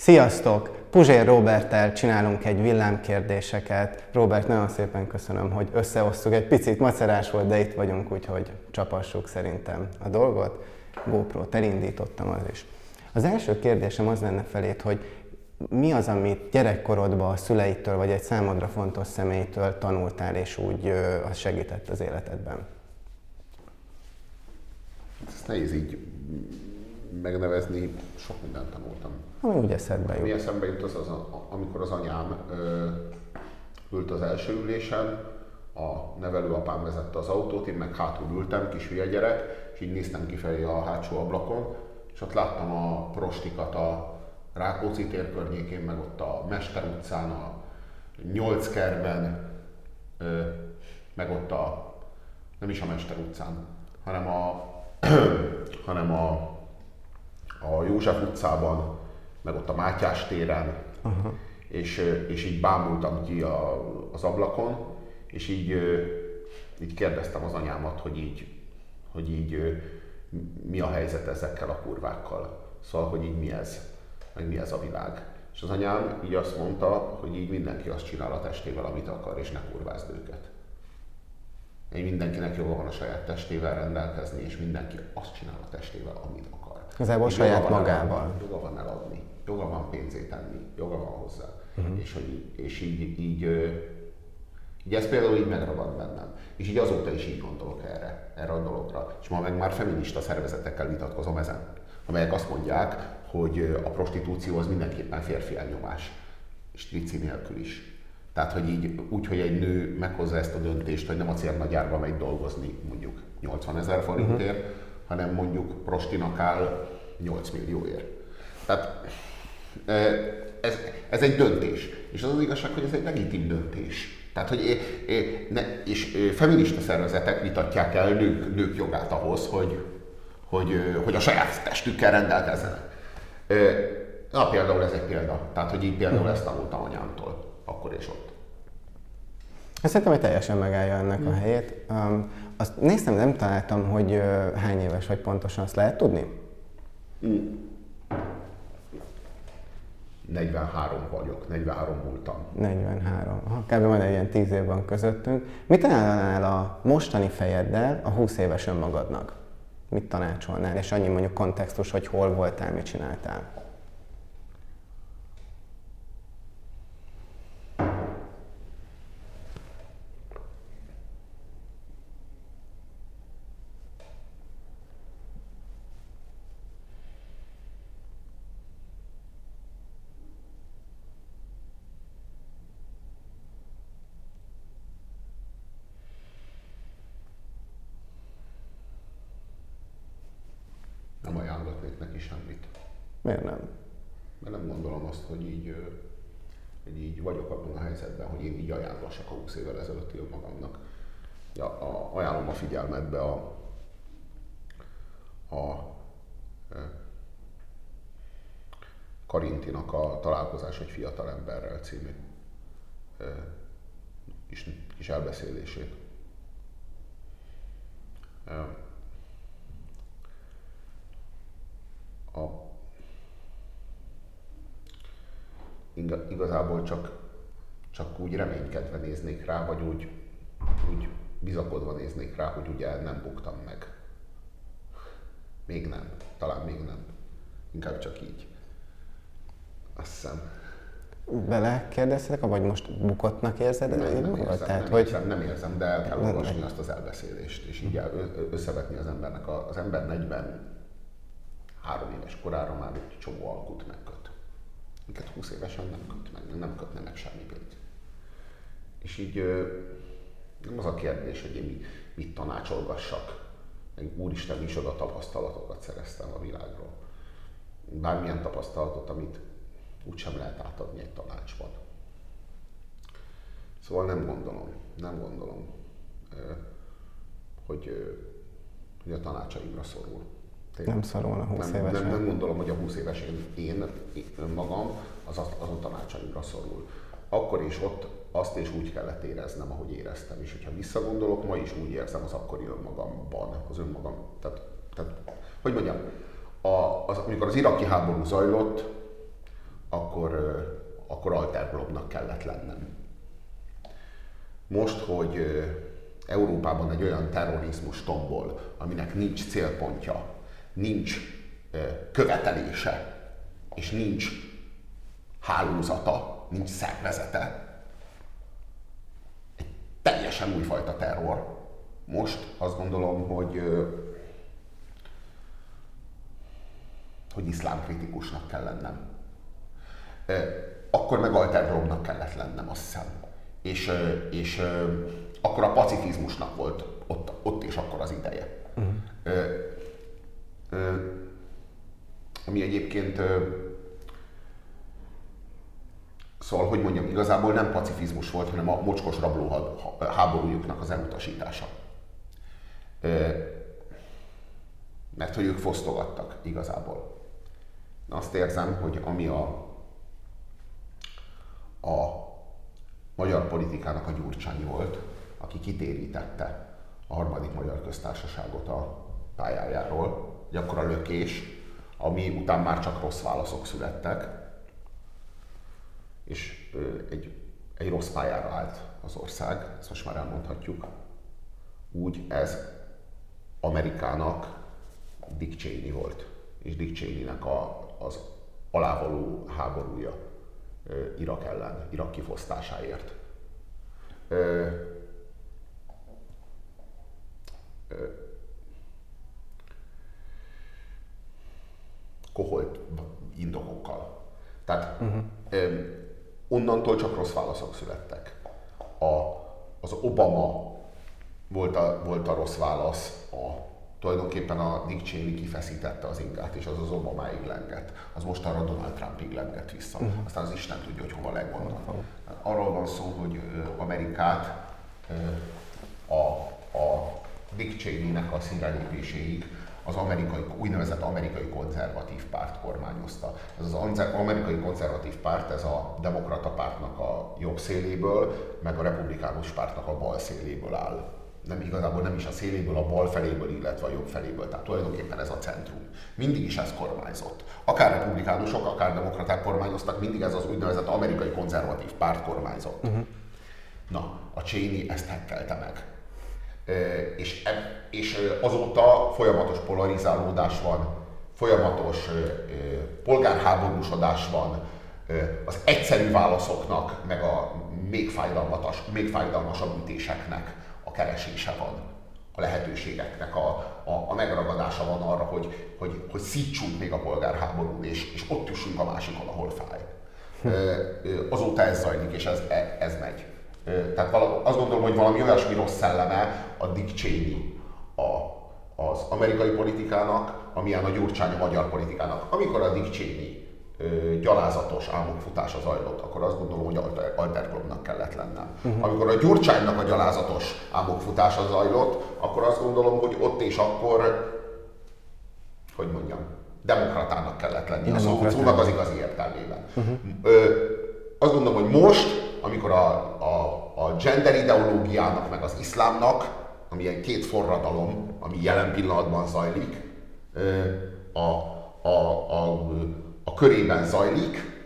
Sziasztok! Puzsér Roberttel csinálunk egy villámkérdéseket. Robert, nagyon szépen köszönöm, hogy összeosztuk. Egy picit macerás volt, de itt vagyunk, úgyhogy csapassuk szerintem a dolgot. GoPro-t elindítottam az is. Az első kérdésem az lenne felét, hogy mi az, amit gyerekkorodban a szüleitől, vagy egy számodra fontos személytől tanultál, és úgy az segített az életedben? Ezt nehéz így megnevezni, sok mindent tanultam. Ami úgy eszedbe jut. Mi eszembe jut az, az, amikor az anyám ö, ült az első ülésen, a nevelőapám vezette az autót, én meg hátul ültem, kis hülye gyerek, és így néztem kifelé a hátsó ablakon, és ott láttam a prostikat a Rákóczi tér környékén, meg ott a Mester utcán, a Nyolckerben, meg ott a, nem is a Mester utcán, hanem a, hanem a, a József utcában, meg ott a Mátyás téren, uh-huh. és, és így bámultam ki a, az ablakon, és így, így kérdeztem az anyámat, hogy így, hogy így mi a helyzet ezekkel a kurvákkal. Szóval, hogy így mi ez, meg mi ez a világ. És az anyám így azt mondta, hogy így mindenki azt csinál a testével, amit akar, és ne kurvázd őket. Így mindenkinek joga van a saját testével rendelkezni, és mindenki azt csinál a testével, amit Igazából saját magával. Eladni, joga van eladni, joga van pénzét tenni, joga van hozzá. Uh-huh. És, hogy, és így, így, így, így ez például így megragad bennem. És így azóta is így gondolok erre, erre a dologra. És ma meg már feminista szervezetekkel vitatkozom ezen, amelyek azt mondják, hogy a prostitúció az mindenképpen férfi elnyomás, strici nélkül is. Tehát, hogy így úgy, hogy egy nő meghozza ezt a döntést, hogy nem a cérnagyárba megy dolgozni mondjuk 80 ezer forintért, uh-huh. Hanem mondjuk prostinak áll 8 millióért. Tehát ez, ez egy döntés. És az az igazság, hogy ez egy legitim döntés. Tehát, hogy ne, és feminista szervezetek vitatják el nők, nők jogát ahhoz, hogy, hogy, hogy a saját testükkel rendelkezzenek. Na, például ez egy példa. Tehát, hogy így például ezt tanultam anyámtól, akkor és ott. Szerintem, hogy teljesen megállja ennek a helyét. Um, azt néztem, nem találtam, hogy uh, hány éves vagy pontosan, azt lehet tudni? Mm. 43 vagyok, 43 múltam. 43. Ha, kb. majd egy ilyen 10 év van közöttünk. Mit találnál a mostani fejeddel a 20 éves önmagadnak? Mit tanácsolnál? És annyi mondjuk kontextus, hogy hol voltál, mit csináltál? Miért nem? Mert nem gondolom azt, hogy így, hogy így vagyok abban a helyzetben, hogy ajánlassak a 20 évvel ezelőtti önmagamnak. Ja, a, ajánlom a figyelmetbe a, a, a Karintinak a Találkozás egy fiatal emberrel című kis, kis elbeszélését. A igazából csak, csak úgy reménykedve néznék rá, vagy úgy, úgy bizakodva néznék rá, hogy ugye nem buktam meg. Még nem. Talán még nem. Inkább csak így. Azt hiszem. Bele kérdeztek, vagy most bukottnak érzed? Nem, nem, érzem, Tehát, nem, hogy... érzem, nem érzem, de el kell olvasni azt az elbeszélést, és így összevetni az embernek. Az ember 43 éves korára már egy csomó alkut megköt minket 20 évesen nem köt meg, nem kötne meg semmi pénz. És így nem az a kérdés, hogy én mit tanácsolgassak. Meg úristen, micsoda tapasztalatokat szereztem a világról. Bármilyen tapasztalatot, amit úgysem lehet átadni egy tanácsban. Szóval nem gondolom, nem gondolom, hogy, hogy a tanácsaimra szorul. Tényleg. Nem szarul a 20 nem. Nem, nem gondolom, hogy a 20 éves én, én önmagam az, az, az a tanácsaimra szorul. Akkor is ott azt és úgy kellett éreznem, ahogy éreztem. És hogyha visszagondolok, ma is úgy érzem az akkori önmagamban, az önmagam. Tehát, tehát hogy mondjam, a, az, amikor az iraki háború zajlott, a, akkor alterglobnak kellett lennem. Most, hogy Európában egy olyan terrorizmus tombol, aminek nincs célpontja, nincs követelése, és nincs hálózata, nincs szervezete. Egy teljesen újfajta terror. Most azt gondolom, hogy hogy iszlám kritikusnak kell lennem. Akkor meg alterromnak kellett lennem, azt hiszem. És, és akkor a pacifizmusnak volt ott, ott és akkor az ideje. Uh-huh. Ö, ö, ami egyébként Szóval, hogy mondjam, igazából nem pacifizmus volt, hanem a mocskos rabló háborújuknak az elutasítása. Mert hogy ők fosztogattak igazából. Azt érzem, hogy ami a, a magyar politikának a gyurcsány volt, aki kitérítette a harmadik magyar köztársaságot a pályájáról, egy akkora lökés, ami után már csak rossz válaszok születtek, és egy, egy rossz pályára állt az ország, ezt most már elmondhatjuk. Úgy ez Amerikának Dick Cheney volt, és Dick Cheney-nek a, az alávaló háborúja Irak ellen, Irak kifosztásáért koholt indokokkal. Tehát uh-huh. Onnantól csak rossz válaszok születtek. A, az Obama volt a, volt a rossz válasz, a, tulajdonképpen a Dick Cheney kifeszítette az ingát, és az az Obamáig lengett. Az most arra Donald Trumpig lengett vissza. Uh-huh. Aztán az Isten tudja, hogy hova. Uh-huh. Arról van szó, hogy Amerikát a, a Dick Cheney-nek a színrelépéséig az amerikai, úgynevezett amerikai konzervatív párt kormányozta. Ez az amerikai konzervatív párt, ez a demokrata pártnak a jobb széléből, meg a republikánus pártnak a bal széléből áll. Nem igazából nem is a széléből, a bal feléből, illetve a jobb feléből. Tehát tulajdonképpen ez a centrum. Mindig is ez kormányzott. Akár republikánusok, akár demokraták kormányoztak, mindig ez az úgynevezett amerikai konzervatív párt kormányzott. Uh-huh. Na, a Cheney ezt hekkelte meg és, és azóta folyamatos polarizálódás van, folyamatos polgárháborúsodás van, az egyszerű válaszoknak, meg a még, fájdalmatos, még fájdalmasabb ütéseknek a keresése van, a lehetőségeknek a, a, a megragadása van arra, hogy, hogy, hogy szítsunk még a polgárháborún, és, és ott jussunk a másikon, ahol fáj. Azóta ez zajlik, és ez, e, ez megy. Tehát azt gondolom, hogy valami olyasmi rossz szelleme a Dick Cheney a, az amerikai politikának, amilyen a Gyurcsány a magyar politikának. Amikor a Dick Cheney gyalázatos álmokfutása zajlott, akkor azt gondolom, hogy alter, alterklubnak kellett lennem. Uh-huh. Amikor a Gyurcsánynak a gyalázatos álmokfutása zajlott, akkor azt gondolom, hogy ott és akkor, hogy mondjam, demokratának kellett lenni a szónak az igazi értelmében. Uh-huh. Ö, azt gondolom, hogy most amikor a, a, a gender ideológiának, meg az iszlámnak, ami egy két forradalom, ami jelen pillanatban zajlik, a, a, a, a körében zajlik,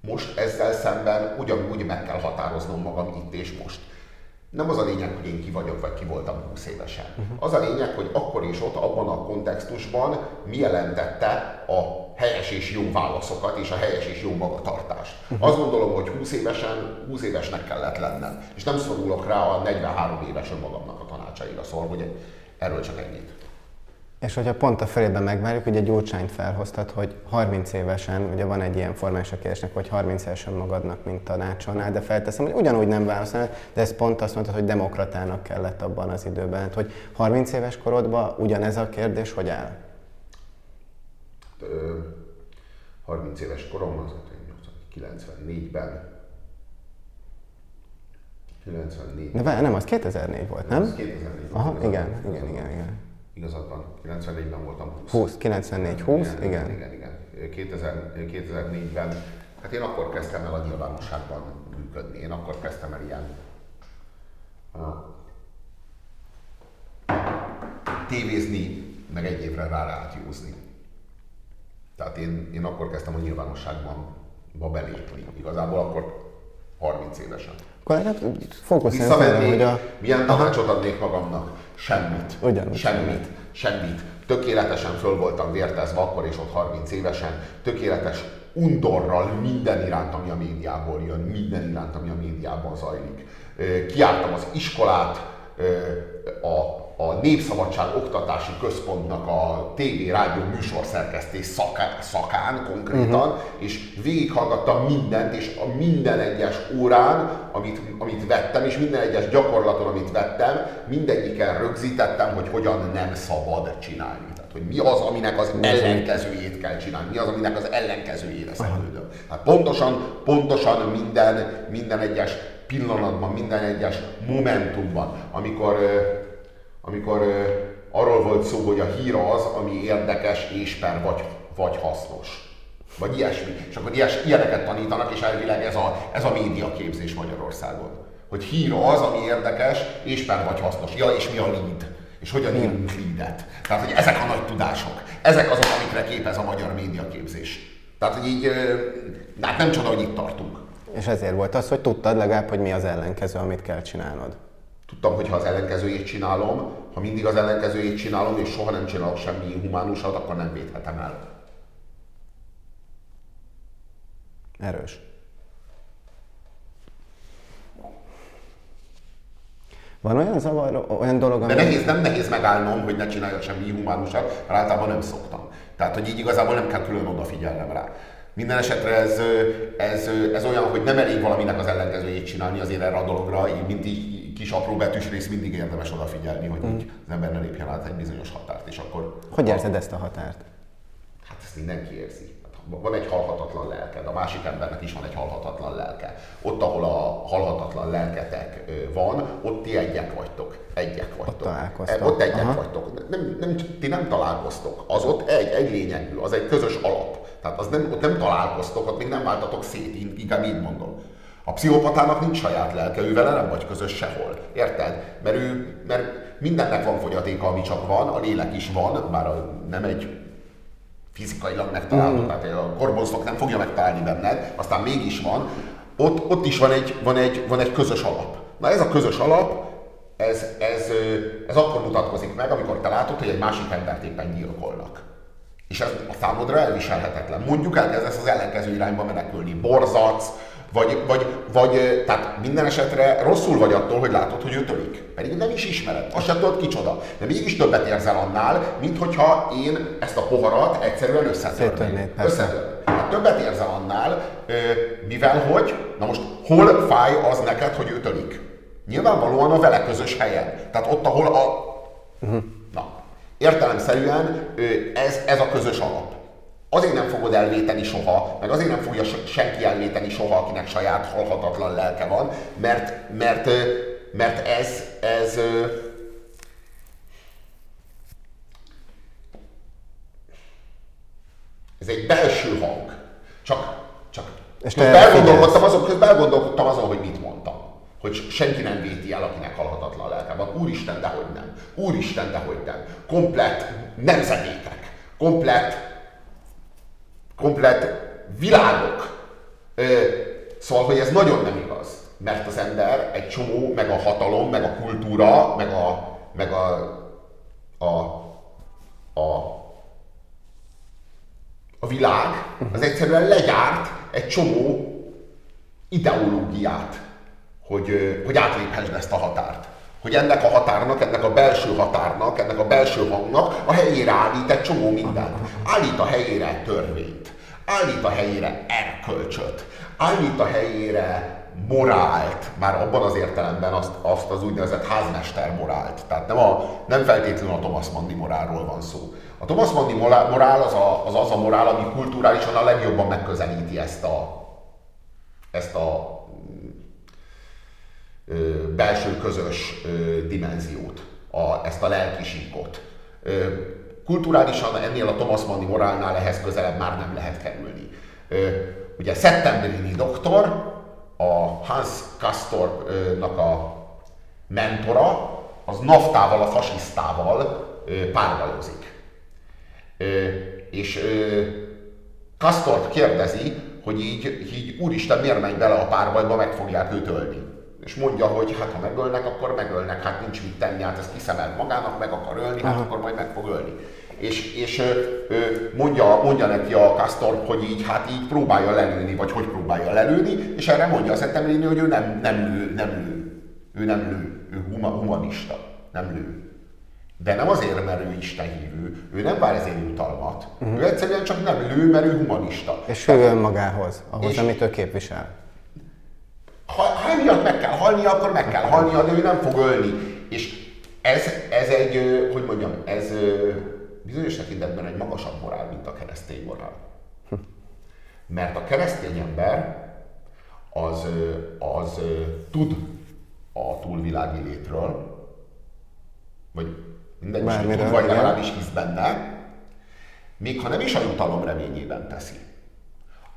most ezzel szemben ugyanúgy meg kell határoznom magam itt és most. Nem az a lényeg, hogy én ki vagyok, vagy ki voltam 20 évesen. Uh-huh. Az a lényeg, hogy akkor is ott, abban a kontextusban mi jelentette a helyes és jó válaszokat és a helyes és jó magatartást. Azt gondolom, hogy 20 évesen, 20 évesnek kellett lennem. És nem szorulok rá a 43 éves önmagamnak a tanácsaira, szóval, hogy erről csak ennyit. És hogyha pont a felében megvárjuk, ugye Gyurcsányt felhoztat, hogy 30 évesen, ugye van egy ilyen formális a kérdésnek, hogy 30 évesen magadnak, mint tanácsolnál, de felteszem, hogy ugyanúgy nem válaszolnál, de ez pont azt mondtad, hogy demokratának kellett abban az időben. Hát, hogy 30 éves korodban ugyanez a kérdés hogy áll? 30 éves korom, az 94-ben 94. De nem, az 2004 volt, nem? Az 2004 Aha, igen, igen, igen, igen, igen. Igazad van, 94-ben voltam 20. 20, 94, 20, igen. Igen, igen, igen. 2000, 2004-ben, hát én akkor kezdtem el a nyilvánosságban működni, én akkor kezdtem el ilyen uh, tévézni, meg egy évre rá rádiózni. Tehát én, én akkor kezdtem a nyilvánosságban belépni. Igazából akkor 30 évesen. Hát fókuszáljunk erre, hogy a... Milyen tanácsot adnék magamnak? Semmit. Ugyanúgy Semmit. Semmit. Tökéletesen föl voltam vértezve akkor és ott 30 évesen. Tökéletes undorral minden iránt, ami a médiából jön, minden iránt, ami a médiában zajlik. Kiártam az iskolát, a a Népszabadság Oktatási Központnak a TV, rádió műsorszerkesztés szakán konkrétan, uh-huh. és végighallgattam mindent, és a minden egyes órán, amit, amit vettem, és minden egyes gyakorlaton, amit vettem, mindegyiken rögzítettem, hogy hogyan nem szabad csinálni. Tehát, hogy mi az, aminek az ellenkezőjét kell csinálni, mi az, aminek az ellenkezőjére szegődöm. Hát pontosan, pontosan minden, minden egyes pillanatban, minden egyes momentumban, amikor amikor arról volt szó, hogy a hír az, ami érdekes és per vagy, vagy hasznos. Vagy ilyesmi. És akkor ilyes, ilyeneket tanítanak, és elvileg ez a, ez a médiaképzés Magyarországon. Hogy hír az, ami érdekes, és per vagy hasznos. Ja, és mi a lead? És hogyan írunk leadet? Tehát, hogy ezek a nagy tudások. Ezek azok, amikre képez a magyar médiaképzés. Tehát, hogy így, hát nem csoda, hogy itt tartunk. És ezért volt az, hogy tudtad legalább, hogy mi az ellenkező, amit kell csinálnod. Tudtam, hogy ha az ellenkezőjét csinálom, ha mindig az ellenkezőjét csinálom, és soha nem csinálok semmi inhumánusat, akkor nem védhetem el. Erős. Van olyan zavar, olyan dolog, ami... De nehéz, nem nehéz megállnom, hogy ne csináljak semmi inhumánusat, mert általában nem szoktam. Tehát, hogy így igazából nem kell külön odafigyelnem rá. Minden esetre ez, ez, ez olyan, hogy nem elég valaminek az ellenkezőjét csinálni azért erre a dologra, így, mint így kis apró betűs rész mindig érdemes odafigyelni, hogy mm. így az ember ne lépjen át egy bizonyos határt. És akkor, hogy érzed ezt a határt? Hát ezt mindenki érzi. Hát, van egy halhatatlan lelked, a másik embernek is van egy halhatatlan lelke. Ott, ahol a halhatatlan lelketek van, ott ti egyek vagytok. Egyek vagytok. Ott találkoztok. Ott egyek Aha. vagytok. Nem, nem, ti nem találkoztok. Az ott egy, egy lényegű, az egy közös alap. Tehát az nem, ott nem találkoztok, ott még nem váltatok szét, inkább így mondom. A pszichopatának nincs saját lelke, ő vele nem vagy közös sehol. Érted? Mert, ő, mert mindennek van fogyatéka, ami csak van, a lélek is van, bár a, nem egy fizikailag megtalálható, mm. tehát a korbonszok nem fogja megtalálni benned, aztán mégis van, ott, ott is van egy, van, egy, van egy közös alap. Na ez a közös alap, ez, ez, ez akkor mutatkozik meg, amikor te látod, hogy egy másik embert éppen gyilkolnak. És ez a számodra elviselhetetlen. Mondjuk elkezdesz az ellenkező irányba menekülni. Borzatsz, vagy, vagy, vagy tehát minden esetre rosszul vagy attól, hogy látod, hogy ő törik. Pedig nem is ismered. Azt sem tudod kicsoda. De mégis többet érzel annál, mint hogyha én ezt a poharat egyszerűen összetörném. Összetörném. Hát többet érzel annál, mivel hogy, na most hol fáj az neked, hogy ő törik? Nyilvánvalóan a vele közös helyen. Tehát ott, ahol a... Uh-huh. Értelemszerűen ez, ez a közös alap. Azért nem fogod elvéteni soha, meg azért nem fogja senki elvéteni soha, akinek saját halhatatlan lelke van, mert, mert, mert ez, ez, ez egy belső hang. Csak, csak és közben elgondolkodtam azon, közben elgondolkodtam azon, hogy mit mondtam. Hogy senki nem véti el, akinek halhatatlan lelke van. Úristen, de hogy nem. Úristen, de hogy nem. Komplett nemzedékek. Komplett komplet világok. Szóval, hogy ez nagyon nem igaz. Mert az ember egy csomó, meg a hatalom, meg a kultúra, meg a, meg a, a, a, a világ, az egyszerűen legyárt egy csomó ideológiát, hogy, hogy átléphessd ezt a határt. Hogy ennek a határnak, ennek a belső határnak, ennek a belső hangnak a helyére állít egy csomó mindent. Állít a helyére törvényt állít a helyére erkölcsöt, állít a helyére morált, már abban az értelemben azt, azt az úgynevezett házmester morált. Tehát nem, a, nem feltétlenül a Thomas Manni morálról van szó. A Thomas Manni morál az a, az, az a morál, ami kulturálisan a legjobban megközelíti ezt a, ezt a belső közös dimenziót, a, ezt a lelkisíkot. Kulturálisan ennél a Thomas Manni morálnál ehhez közelebb már nem lehet kerülni. Ugye Settembrini doktor, a Hans Castornak a mentora, az naftával, a fasisztával párbajozik. És Castor kérdezi, hogy így, így úristen, miért megy bele a párbajba, meg fogják őt ölni. És mondja, hogy hát ha megölnek, akkor megölnek, hát nincs mit tenni, hát ezt kiszemelt magának, meg akar ölni, hát akkor majd meg fog ölni. És, és mondja, mondja neki a Castor, hogy így, hát így próbálja lelőni, vagy hogy próbálja lelőni, és erre mondja a Szettemléni, hogy ő nem, nem lő, nem lő. Ő nem lő, ő humanista, nem lő. De nem azért, mert ő hívő, ő nem vár ezért jutalmat. Uh-huh. Ő egyszerűen csak nem lő, mert ő humanista. És ő önmagához, ahhoz, és amit ő képvisel. Ha, ha emiatt meg kell halnia, akkor meg kell halnia, de ő nem fog ölni. És ez, ez egy, hogy mondjam, ez bizonyos tekintetben egy magasabb morál, mint a keresztény morál. Hm. Mert a keresztény ember az, az tud a túlvilági létről, vagy mindegy, tud, vagy legalábbis hisz benne, még ha nem is a jutalom reményében teszi.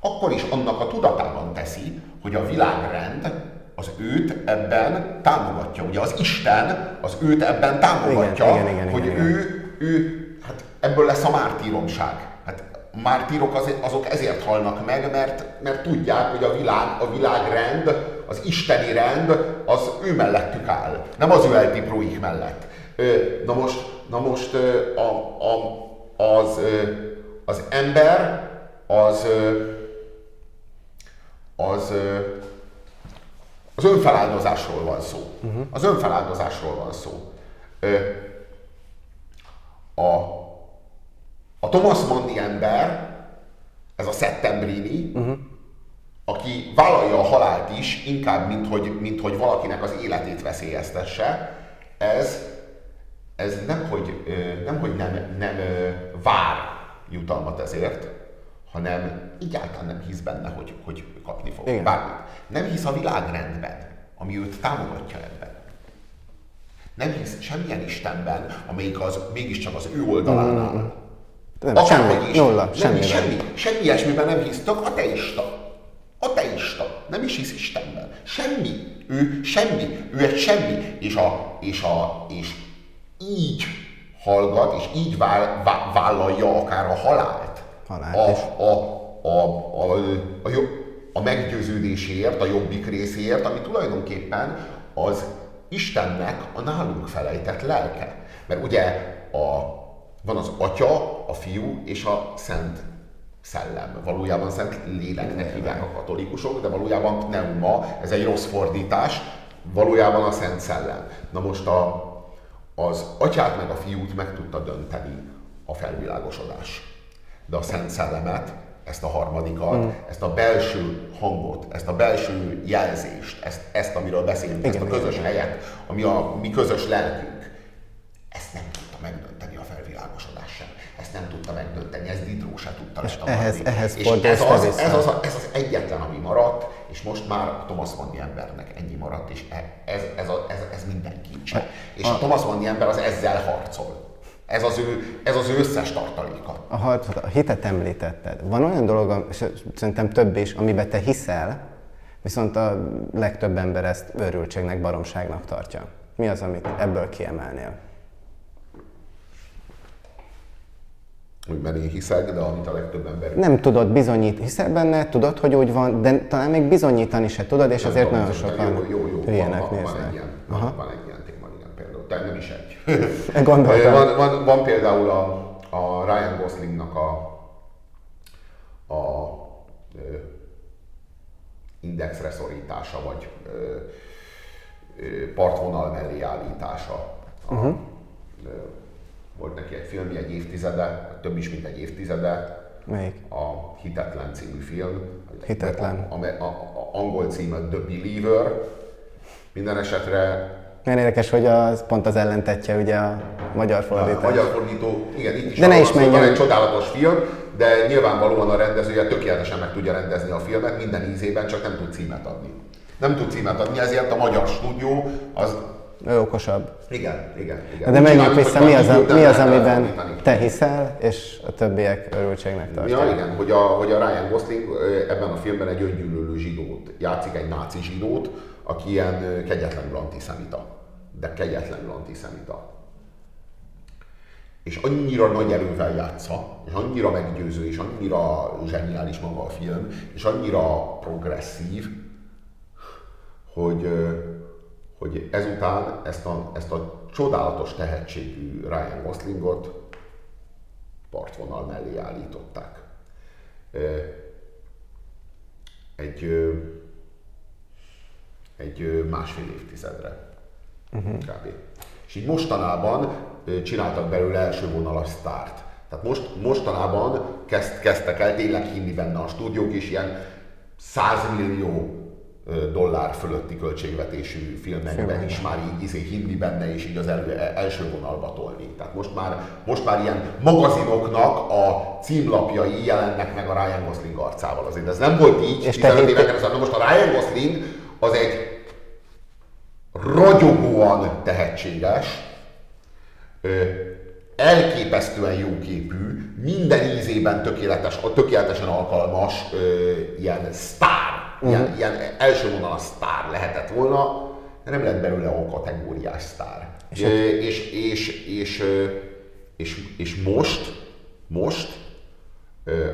Akkor is annak a tudatában teszi, hogy a világrend az őt ebben támogatja. Ugye az Isten az őt ebben támogatja, igen, igen, igen, hogy igen, ő, ő, hát ebből lesz a mártíromság. Hát a mártírok az, azok ezért halnak meg, mert, mert tudják, hogy a világ, a világrend, az isteni rend, az ő mellettük áll, nem az ő eltipróik mellett. Na most, na most a, a, az, az ember az, az, az önfeláldozásról van szó. Uh-huh. Az önfeláldozásról van szó. A, a Thomas Manni ember, ez a Settembrini, uh-huh. aki vállalja a halált is, inkább, mint hogy, mint hogy valakinek az életét veszélyeztesse, ez ez nem, hogy, nem, hogy nem, nem vár jutalmat ezért, hanem egyáltalán nem hisz benne, hogy, hogy kapni fog Igen. bármit. Nem hisz a világrendben, ami őt támogatja ebben. Nem hisz semmilyen Istenben, amelyik az mégiscsak az ő oldalán áll. Mm. Nem, Akár, semmi, is, nulla, nem semmi, semmi, semmi ilyesmiben nem hisz, csak ateista. Ateista. Nem is hisz Istenben. Semmi. Ő semmi. Ő egy semmi. És, a, és, a, és így hallgat, és így vál, vá, vállalja akár a halált. Halált a, is. A, a, a, a, a, a meggyőződéséért, a jobbik részéért, ami tulajdonképpen az Istennek a nálunk felejtett lelke. Mert ugye a, van az Atya, a Fiú és a Szent Szellem. Valójában Szent Léleknek hívják a katolikusok, de valójában pneuma, ez egy rossz fordítás, valójában a Szent Szellem. Na most a, az atyát meg a fiút meg tudta dönteni a felvilágosodás. De a Szent Szellemet, ezt a harmadikat, mm. ezt a belső hangot, ezt a belső jelzést, ezt, ezt amiről beszélünk, igen, ezt a közös igen. helyet, ami a mi közös lelkünk, ezt nem tudta megdönteni a felvilágosodás sem. Ezt nem tudta megdönteni, ez Diderot se tudta és ehhez, ehhez és ez az, ez, az, ez az egyetlen, ami maradt, és most már Thomas Manni embernek ennyi maradt, és e- ez, ez, a, ez, ez minden kincs. És a Thomas Manni ember az ezzel harcol. Ez az ő, ez az ő összes tartaléka. A, harcot, a hitet említetted. Van olyan dolog, és szerintem több is, amiben te hiszel, viszont a legtöbb ember ezt őrültségnek, baromságnak tartja. Mi az, amit ebből kiemelnél? úgyben én hiszek, de amit a legtöbb ember... Nem tudod bizonyítani, hiszel benne, tudod, hogy úgy van, de talán még bizonyítani se tudod, és azért nagyon sokan jó, jó, jó, hülyének van, néznek. Van egy ilyen, Aha. van egy ilyen téma, igen, például, tehát nem is egy. Gondoltam. Van, van, van például a, a Ryan Goslingnak a, a ö, indexre szorítása, vagy ö, ö, partvonal mellé állítása. A, uh-huh. ö, volt neki egy filmje egy évtizede, több is, mint egy évtizede. Melyik? A Hitetlen című film. Hitetlen. A, a, a, a angol címe The Believer. Minden esetre milyen érdekes, hogy az pont az ellentetje ugye a magyar fordítás. A magyar fordító, igen, itt is, de ne is menjünk. van egy csodálatos film, de nyilvánvalóan a rendezője tökéletesen meg tudja rendezni a filmet minden ízében, csak nem tud címet adni. Nem tud címet adni, ezért a magyar stúdió az ő okosabb. Igen, igen, igen. De menjünk vissza, mi az, a, mi az amiben te hiszel, és a többiek örültségnek tartják. Ja, igen, hogy a, hogy a Ryan Gosling ebben a filmben egy öngyűlölő zsidót játszik, egy náci zsidót, aki ilyen kegyetlenül antiszemita. De kegyetlenül antiszemita. és annyira nagy erővel játsza, és annyira meggyőző, és annyira zseniális maga a film, és annyira progresszív, hogy, hogy ezután ezt a, ezt a csodálatos tehetségű Ryan Goslingot partvonal mellé állították. Egy, egy másfél évtizedre uh-huh. kb. És így mostanában csináltak belőle első vonalas sztárt. Tehát most, mostanában kezd, kezdtek el tényleg hinni benne a stúdiók, és ilyen 100 millió dollár fölötti költségvetésű filmekben is már így izé hinni benne, és így az elő, e, első vonalba tolni. Tehát most már, most már ilyen magazinoknak a címlapjai jelennek meg a Ryan Gosling arcával. Azért ez nem volt így és 15 évekre, szóval most a Ryan Gosling az egy ragyogóan tehetséges, elképesztően jóképű, minden ízében tökéletes, tökéletesen alkalmas ilyen sztár ilyen, uh-huh. ilyen első vonal sztár lehetett volna, de nem lett belőle a kategóriás sztár. És, e, és, és, és, és, és most, most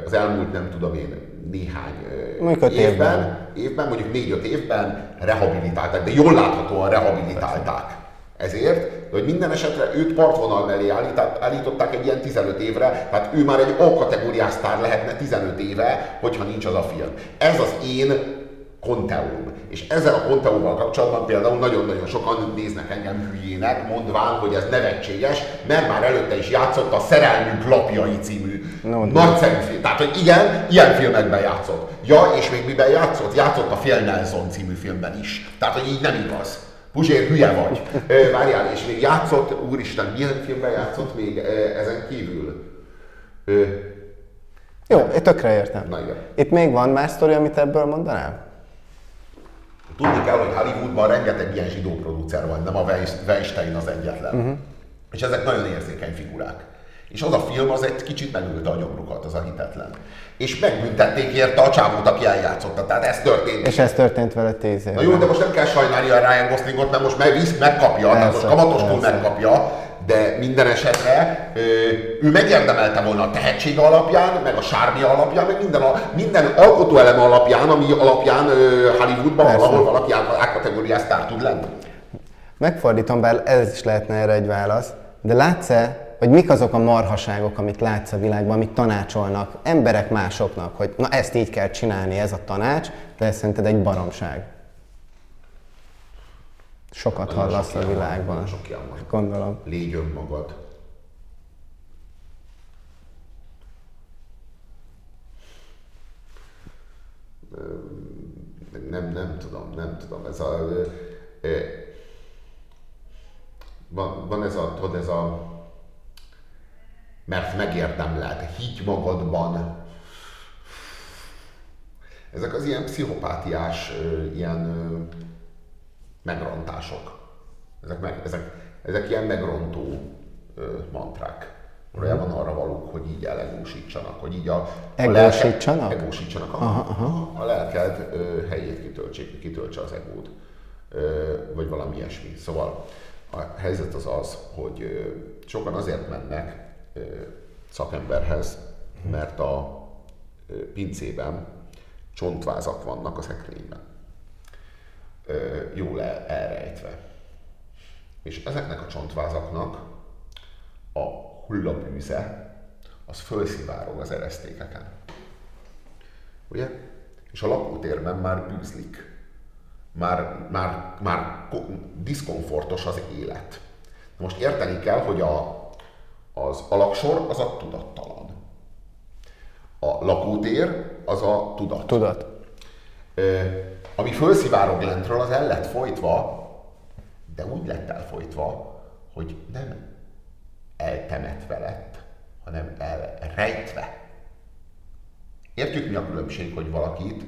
az elmúlt nem tudom én néhány évben, évben, évben, mondjuk négy-öt évben rehabilitálták, de jól láthatóan rehabilitálták. Ezért, hogy minden esetre őt partvonal mellé állították egy ilyen 15 évre, tehát ő már egy A-kategóriás sztár lehetne 15 éve, hogyha nincs az a film. Ez az én konteum. És ezzel a konteummal kapcsolatban például nagyon-nagyon sokan néznek engem hülyének, mondván, hogy ez nevetséges, mert már előtte is játszott a Szerelmünk lapjai című no, nagyszerű film. Tehát, hogy igen, ilyen filmekben játszott. Ja, és még miben játszott? Játszott a Phil Nelson című filmben is. Tehát, hogy így nem igaz. Puzsér, hülye vagy. Várjál, és még játszott, úristen, milyen filmben játszott még ezen kívül? Jó, én tökre értem. Na igen. Itt még van más sztori, amit ebből mondanál? Tudni kell, hogy Hollywoodban rengeteg ilyen zsidó producer van, nem a Weinstein az egyetlen. Uh-huh. És ezek nagyon érzékeny figurák. És az a film az egy kicsit megülte a gyomrukat, az a hitetlen. És megbüntették érte a csávót, aki eljátszotta. Tehát ez történt. És ez történt vele tíz. Na jó, de most nem kell sajnálni a Ryan Goslingot, mert most meg, megkapja, tehát most kamatostul megkapja, de minden esetre ő megérdemelte volna a tehetség alapján, meg a sármia alapján, meg minden, a, minden alkotóelem alapján, ami alapján Hollywoodban Persze. valahol valaki A-kategóriás sztár tud lenni. Megfordítom, bár ez is lehetne erre egy válasz, de látsz-e, hogy mik azok a marhaságok, amit látsz a világban, amit tanácsolnak emberek másoknak, hogy na ezt így kell csinálni, ez a tanács, de ez szerinted egy baromság. Sokat nagyon hallasz a világban. Van, sok van. Gondolom. Légy önmagad. Nem, nem tudom, nem tudom. Ez a, van, van ez a, tudod, ez a mert megérdemled, higgy magadban. Ezek az ilyen pszichopátiás, ilyen megrontások. Ezek, meg, ezek, ezek ilyen megrontó mantrák. Valójában arra valók, hogy így elegósítsanak, hogy így a, a egósítsanak? egósítsanak, a, aha, aha. a lelked ö, helyét kitöltse, kitöltse az egód, ö, vagy valami ilyesmi. Szóval a helyzet az az, hogy ö, sokan azért mennek ö, szakemberhez, mert a ö, pincében csontvázak vannak a szekrényben jól el, elrejtve. És ezeknek a csontvázaknak a hullabűze az fölszivárog az eresztékeken. Ugye? És a lakótérben már bűzlik. Már, már, már diszkomfortos az élet. Most érteni kell, hogy a, az alaksor az a tudattalan. A lakótér az a tudat. Tudat ami fölszivárog lentről, az el lett folytva, de úgy lett elfolytva, hogy nem eltemetve lett, hanem elrejtve. Értjük mi a különbség, hogy valakit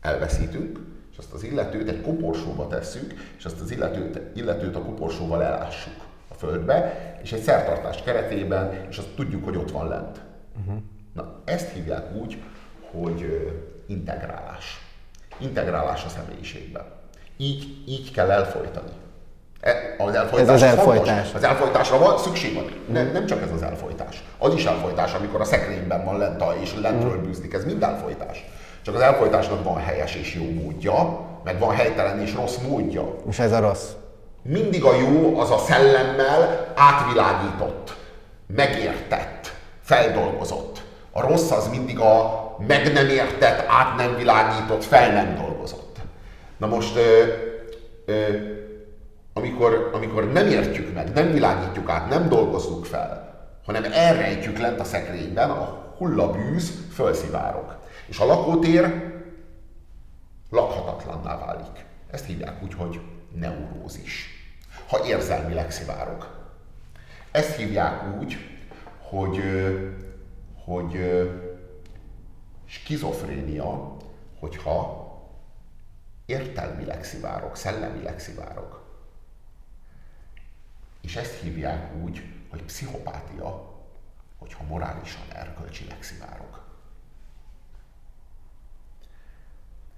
elveszítünk, és azt az illetőt egy koporsóba tesszük, és azt az illetőt, illetőt a koporsóval elássuk a földbe, és egy szertartás keretében, és azt tudjuk, hogy ott van lent. Uh-huh. Na, ezt hívják úgy, hogy integrálás. Integrálás a személyiségben. Így, így kell elfolytani. E- Az elfolytás, Ez az fontos. elfolytás. Az elfolytásra van szükség van. Nem, nem csak ez az elfolytás. Az is elfolytás, amikor a szekrényben van lent a- és lentről bűzlik. Ez mind elfolytás. Csak az elfolytásnak van helyes és jó módja, meg van helytelen és rossz módja. És ez a rossz. Mindig a jó az a szellemmel átvilágított, megértett, feldolgozott. A rossz az mindig a meg nem értett, át nem világított, fel nem dolgozott. Na most, ö, ö, amikor, amikor nem értjük meg, nem világítjuk át, nem dolgozzuk fel, hanem elrejtjük lent a szekrényben, a hullabűz fölszivárog. És a lakótér lakhatatlanná válik. Ezt hívják úgy, hogy neurózis. Ha érzelmileg szivárog. Ezt hívják úgy, hogy, hogy skizofrénia, hogyha értelmileg szivárog, szellemileg szivárog. És ezt hívják úgy, hogy pszichopátia, hogyha morálisan, erkölcsileg szivárog.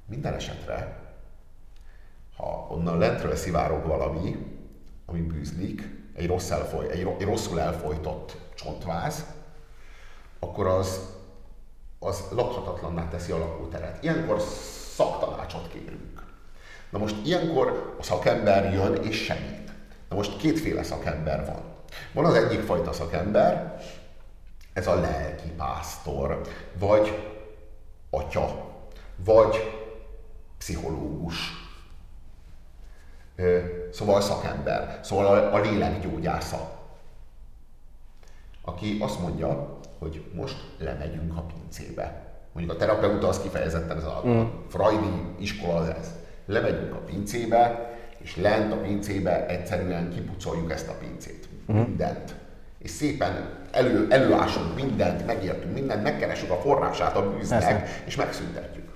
Minden esetre, ha onnan lentről szivárog valami, ami bűzlik, egy, rossz elfoly, egy rosszul elfolytott csontváz, akkor az, az lakhatatlanná teszi a lakóteret. Ilyenkor szaktanácsot kérünk. Na most ilyenkor a szakember jön és segít. Na most kétféle szakember van. Van az egyik fajta szakember, ez a lelki pásztor, vagy atya, vagy pszichológus. Szóval szakember, szóval a, a lélekgyógyásza, aki azt mondja, hogy most lemegyünk a pincébe. Mondjuk a terapeuta az kifejezetten ez a mm. freudi iskola az ez. Lemegyünk a pincébe, és lent a pincébe egyszerűen kipucoljuk ezt a pincét. Mm. Mindent. És szépen elő, előásunk mindent, megértünk mindent, megkeressük a forrását a bűznek, Persze. és megszüntetjük.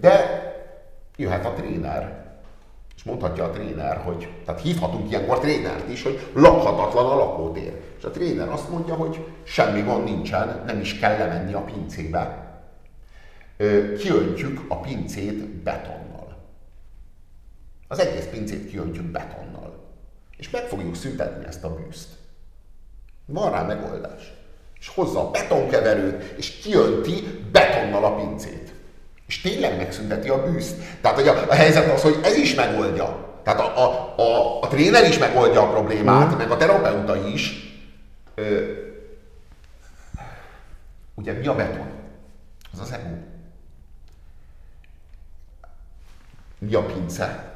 De jöhet a tréner, és mondhatja a tréner, hogy, tehát hívhatunk ilyenkor trénert is, hogy lakhatatlan a lakótér. És a tréner azt mondja, hogy semmi gond nincsen, nem is kell lemenni a pincébe. Kiöntjük a pincét betonnal. Az egész pincét kiöntjük betonnal. És meg fogjuk szüntetni ezt a bűzt. Van rá megoldás. És hozza a betonkeverőt, és kiönti betonnal a pincét. És tényleg megszünteti a bűzt. Tehát hogy a, a helyzet az, hogy ez is megoldja. Tehát a, a, a, a tréner is megoldja a problémát, mm. meg a terapeuta is. Ö, ugye mi a beton? Az az ego. Mi a pince?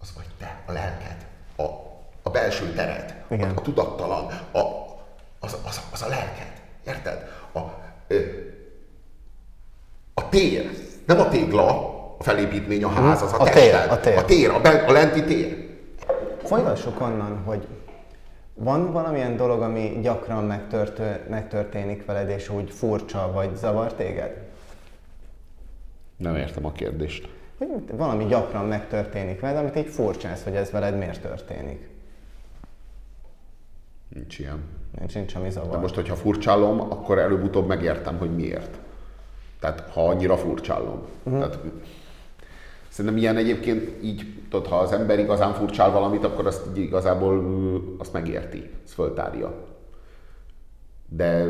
Az vagy te, a lelked, a, a belső tered, Igen. a, a tudattalan, a, az, az, az a lelked. Érted? A, ö, a tér, nem a tégla, a felépítmény, a ház, az a, A tér, a tér. a, tér a, ben, a lenti tér. Folytassuk onnan, hogy van valamilyen dolog, ami gyakran megtört, megtörténik veled, és úgy furcsa vagy zavar téged? Nem értem a kérdést. Hogy valami gyakran megtörténik veled, amit így furcsász, hogy ez veled miért történik. Nincs ilyen. Nincs, nincs ami zavar. De most, hogyha furcsálom, akkor előbb-utóbb megértem, hogy miért. Tehát, ha annyira furcsálom. Uh-huh. Tehát, szerintem ilyen egyébként így, tudod, ha az ember igazán furcsál valamit, akkor azt így igazából azt megérti, azt föltárja. De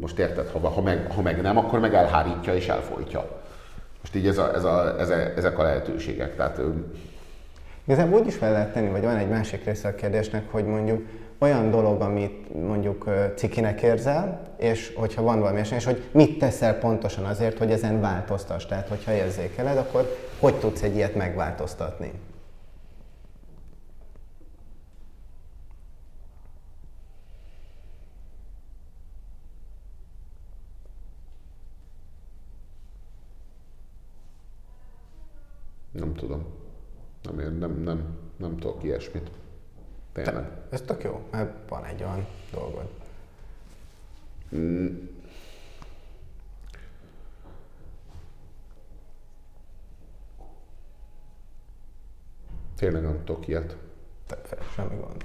most érted, ha, ha, meg, ha meg nem, akkor meg elhárítja és elfolytja. Most így ez a, ez a, ez a, ezek a lehetőségek. Tehát Igazából úgy is fel lehet tenni, vagy van egy másik része a kérdésnek, hogy mondjuk olyan dolog, amit mondjuk cikinek érzel, és hogyha van valami esemény, és hogy mit teszel pontosan azért, hogy ezen változtass. Tehát, hogyha érzékeled, akkor hogy tudsz egy ilyet megváltoztatni? nem tudom. Nem, nem, nem, nem tudok ilyesmit. Tényleg. Ez tök jó, mert van egy olyan dolgod. Tényleg nem tudok ilyet. Te- Semmi gond.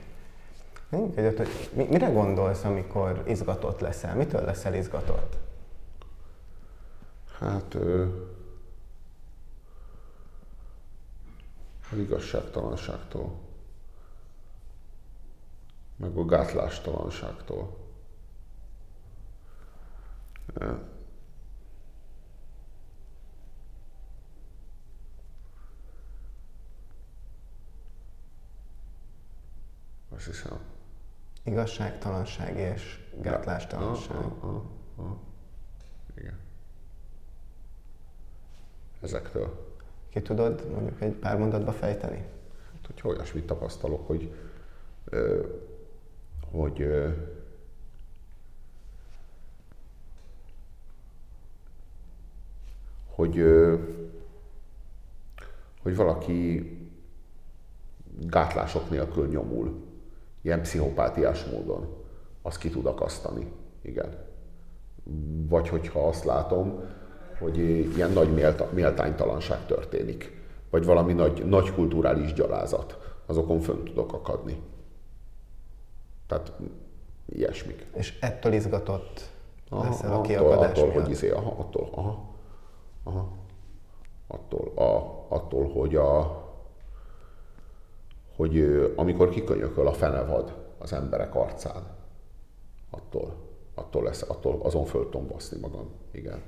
Mondjuk egyet, hogy mi, mire gondolsz, amikor izgatott leszel? Mitől leszel izgatott? Hát ö, az igazságtalanságtól. Meg a gátlástalanságtól. Azt hiszem. Igazságtalanság és gátlástalanság. Ja, a, a, a. Igen. Ezektől. Ki tudod mondjuk egy pár mondatba fejteni? Hát, hogy olyasmit tapasztalok, hogy, hogy hogy, hogy valaki gátlások nélkül nyomul, ilyen pszichopátiás módon, azt ki tud akasztani. Igen. Vagy hogyha azt látom, hogy ilyen nagy méltánytalanság történik, vagy valami nagy, nagy kulturális gyalázat, azokon fönn tudok akadni. Tehát ilyesmik. És ettől izgatott aha, leszel a kiakadás attól, attól, hogy izé, aha, attól, aha, aha, attól, a, attól, hogy a, hogy amikor kikönyököl a fenevad az emberek arcán, attól, attól, lesz, attól azon föl tudom baszni magam. Igen.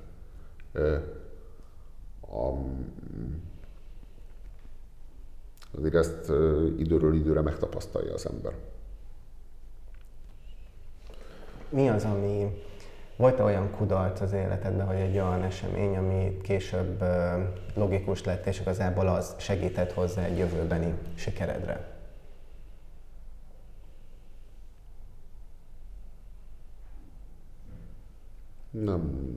A, azért ezt időről időre megtapasztalja az ember. Mi az, ami volt olyan kudarc az életedben, vagy egy olyan esemény, ami később logikus lett, és igazából az segített hozzá egy jövőbeni sikeredre? Nem,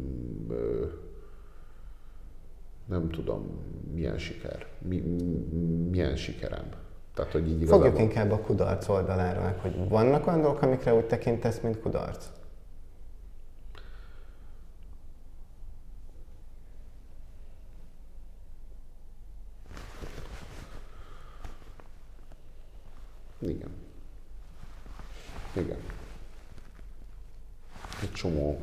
nem tudom, milyen siker, mi, milyen sikerem. Tehát, hogy így igazából... Fogjuk inkább a kudarc oldalára, hogy vannak olyan dolgok, amikre úgy tekintesz, mint kudarc? Igen. Igen. Egy csomó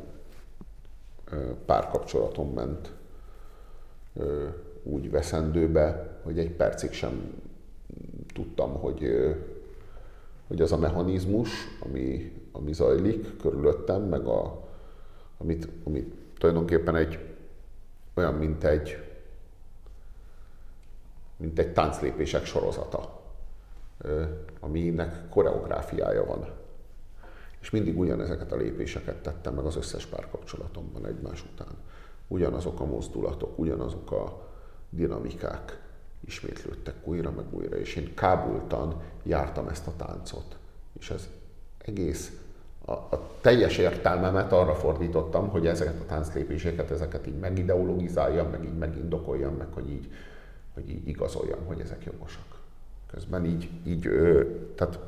párkapcsolatom ment úgy veszendőbe, hogy egy percig sem tudtam, hogy, hogy az a mechanizmus, ami, ami zajlik körülöttem, meg a, amit, amit tulajdonképpen egy olyan, mint egy, mint egy tánclépések sorozata aminek koreográfiája van. És mindig ugyanezeket a lépéseket tettem meg az összes párkapcsolatomban egymás után. Ugyanazok a mozdulatok, ugyanazok a dinamikák ismétlődtek újra meg újra, és én kábultan jártam ezt a táncot. És ez egész a, a teljes értelmemet arra fordítottam, hogy ezeket a tánclépéseket, ezeket így megideologizáljam, meg így megindokoljam, meg hogy így, hogy így igazoljam, hogy ezek jogosak közben így, így tehát,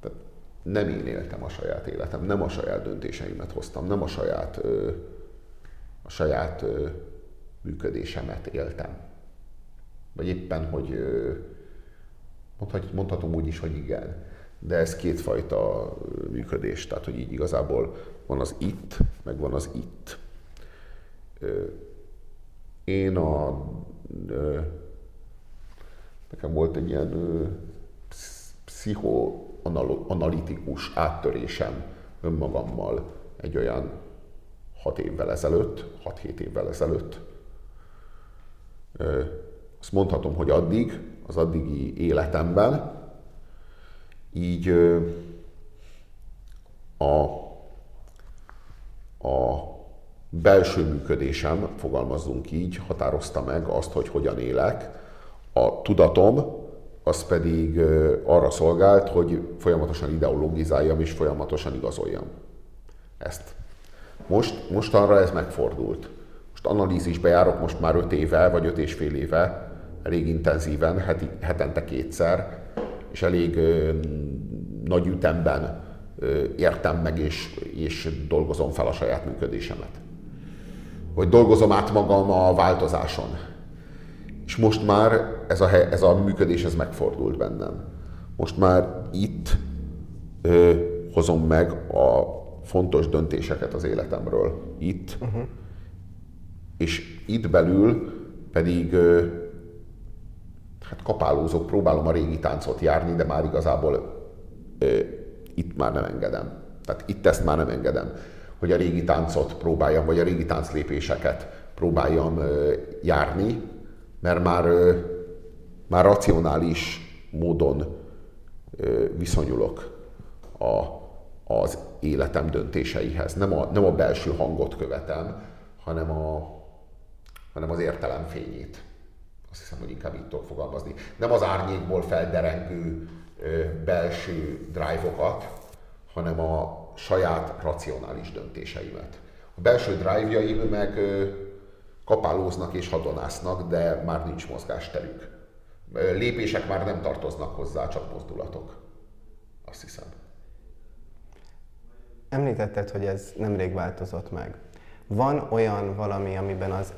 tehát nem én éltem a saját életem, nem a saját döntéseimet hoztam, nem a saját, a saját működésemet éltem. Vagy éppen, hogy mondhatom úgy is, hogy igen. De ez kétfajta működés, tehát hogy így igazából van az itt, meg van az itt. Én a Nekem volt egy ilyen pszichoanalitikus áttörésem önmagammal egy olyan hat évvel ezelőtt, 6-7 évvel ezelőtt. Azt mondhatom, hogy addig, az addigi életemben így a, a belső működésem, fogalmazzunk így, határozta meg azt, hogy hogyan élek, a tudatom az pedig arra szolgált, hogy folyamatosan ideologizáljam és folyamatosan igazoljam ezt. Most, mostanra ez megfordult. Most analízisbe járok most már öt éve, vagy öt és fél éve, elég intenzíven, heti, hetente kétszer, és elég ö, nagy ütemben ö, értem meg és, és dolgozom fel a saját működésemet. Hogy dolgozom át magam a változáson és most már ez a, ez a működés ez megfordult bennem. Most már itt ö, hozom meg a fontos döntéseket az életemről. Itt. Uh-huh. És itt belül pedig hát kapálózok, próbálom a régi táncot járni, de már igazából ö, itt már nem engedem. Tehát itt ezt már nem engedem, hogy a régi táncot próbáljam, vagy a régi tánclépéseket próbáljam ö, járni, mert már, ö, már racionális módon ö, viszonyulok a, az életem döntéseihez. Nem a, nem a belső hangot követem, hanem, a, hanem az értelem fényét. Azt hiszem, hogy inkább így tudok fogalmazni. Nem az árnyékból felderengő ö, belső drive-okat, hanem a saját racionális döntéseimet. A belső drive-jaim meg ö, kapálóznak és hadonásznak, de már nincs mozgásterük. Lépések már nem tartoznak hozzá, csak mozdulatok. Azt hiszem. Említetted, hogy ez nemrég változott meg. Van olyan valami, amiben az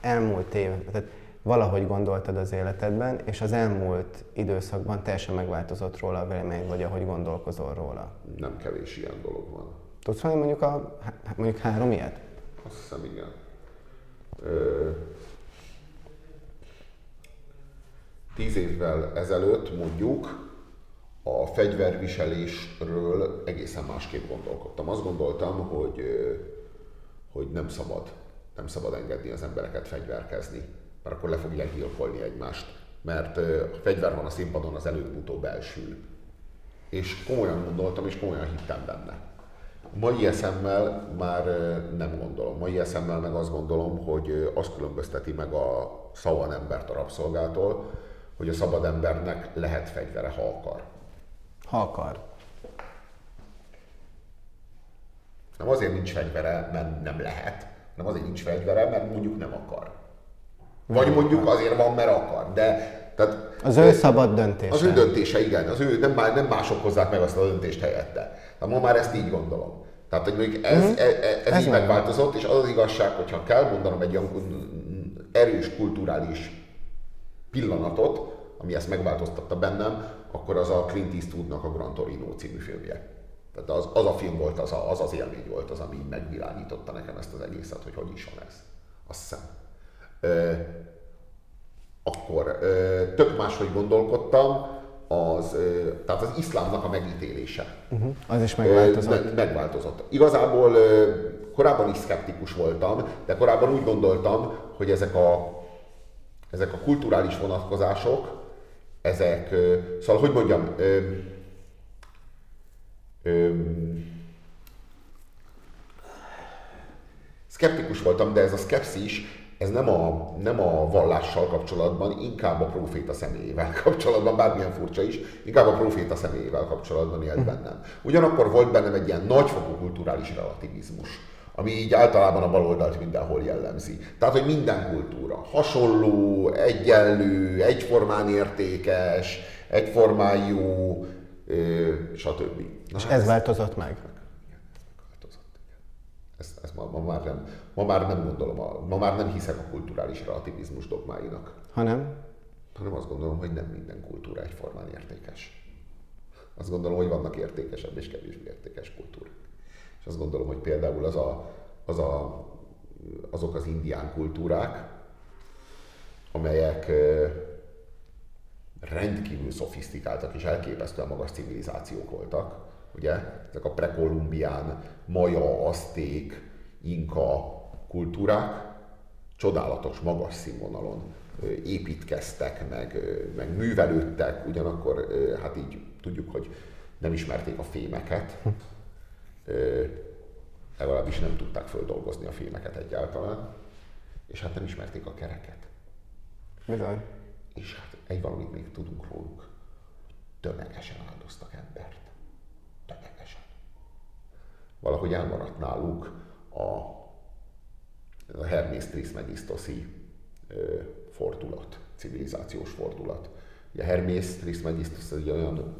elmúlt év, tehát valahogy gondoltad az életedben, és az elmúlt időszakban teljesen megváltozott róla a vélemény, vagy ahogy gondolkozol róla? Nem kevés ilyen dolog van. Tudsz valami mondjuk, a, mondjuk három ilyet? Azt hiszem, igen. Ö, tíz évvel ezelőtt mondjuk a fegyverviselésről egészen másképp gondolkodtam. Azt gondoltam, hogy, hogy nem szabad, nem szabad engedni az embereket fegyverkezni, mert akkor le fogják gyilkolni egymást. Mert a fegyver van a színpadon, az előbb-utóbb elsül. És komolyan gondoltam, és komolyan hittem benne. Mai eszemmel már nem gondolom. Mai eszemmel meg azt gondolom, hogy azt különbözteti meg a szavan embert a rabszolgától, hogy a szabad embernek lehet fegyvere, ha akar. Ha akar. Nem azért nincs fegyvere, mert nem lehet, nem azért nincs fegyvere, mert mondjuk nem akar. Vagy mondjuk azért van, mert akar. De tehát, az ő szabad döntése. Az ő döntése, igen. Az ő, nem, nem mások hozzák meg azt a döntést helyette. De ma már ezt így gondolom. Tehát, hogy mondjuk ez, mm-hmm. ez, ez, ez így megváltozott, és az az igazság, hogyha kell mondanom egy olyan erős kulturális pillanatot, ami ezt megváltoztatta bennem, akkor az a Clint Eastwoodnak a Gran Torino című filmje. Tehát az, az a film volt, az, a, az az élmény volt az, ami megvilágította nekem ezt az egészet, hogy hogy is van ez. Azt hiszem. Ö, akkor ö, tök máshogy gondolkodtam, az, ö, tehát az iszlámnak a megítélése. Uh-huh. Az is megváltozott. Ö, me, megváltozott. Igazából ö, korábban is szkeptikus voltam, de korábban úgy gondoltam, hogy ezek a, ezek a kulturális vonatkozások, ezek, szóval hogy mondjam, ö, ö, szkeptikus voltam, de ez a szkepszis, ez nem a, nem a vallással kapcsolatban, inkább a proféta személyével kapcsolatban, bármilyen furcsa is, inkább a proféta személyével kapcsolatban élt bennem. Ugyanakkor volt bennem egy ilyen nagyfokú kulturális relativizmus ami így általában a baloldalt mindenhol jellemzi. Tehát, hogy minden kultúra hasonló, egyenlő, egyformán értékes, egyformán jó, stb. Na, És ez, ez változott meg? Ez, ez ma, ma, már nem, ma már nem gondolom, ma már nem hiszek a kulturális relativizmus dogmáinak. Hanem? Hanem azt gondolom, hogy nem minden kultúra egyformán értékes. Azt gondolom, hogy vannak értékesebb és kevésbé értékes kultúrák azt gondolom, hogy például az a, az a, azok az indián kultúrák, amelyek rendkívül szofisztikáltak és elképesztően magas civilizációk voltak. Ugye? Ezek a prekolumbián, maja, azték, inka kultúrák csodálatos, magas színvonalon építkeztek, meg, meg művelődtek, ugyanakkor hát így tudjuk, hogy nem ismerték a fémeket, legalábbis nem tudták földolgozni a filmeket egyáltalán, és hát nem ismerték a kereket. Bizony. És hát egy valamit még tudunk róluk, tömegesen áldoztak embert. Tömegesen. Valahogy elmaradt náluk a, a Hermész Trismegistoszi fordulat, civilizációs fordulat. Ugye Hermész Trismegistos egy olyan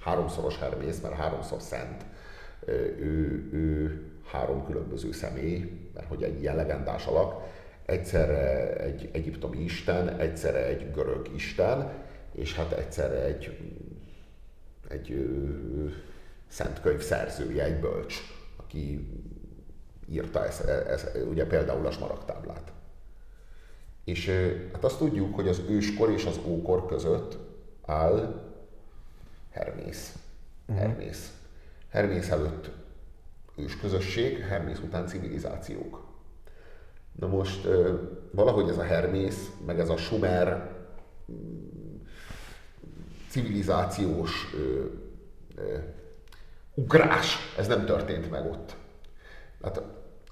háromszoros Hermész, mert háromszor szent, ő, ő három különböző személy, mert hogy egy ilyen legendás alak, egyszerre egy egyiptomi isten, egyszerre egy görög isten, és hát egyszerre egy, egy ö, szent könyv szerzője, egy bölcs, aki írta ezt, ezt, ugye például a smaragtáblát. És hát azt tudjuk, hogy az őskor és az ókor között áll Hermész. Uh-huh. Hermész. Hermész előtt ősközösség, Hermész után civilizációk. Na most valahogy ez a Hermész, meg ez a Sumer mm, civilizációs ugrás, ez nem történt meg ott. Hát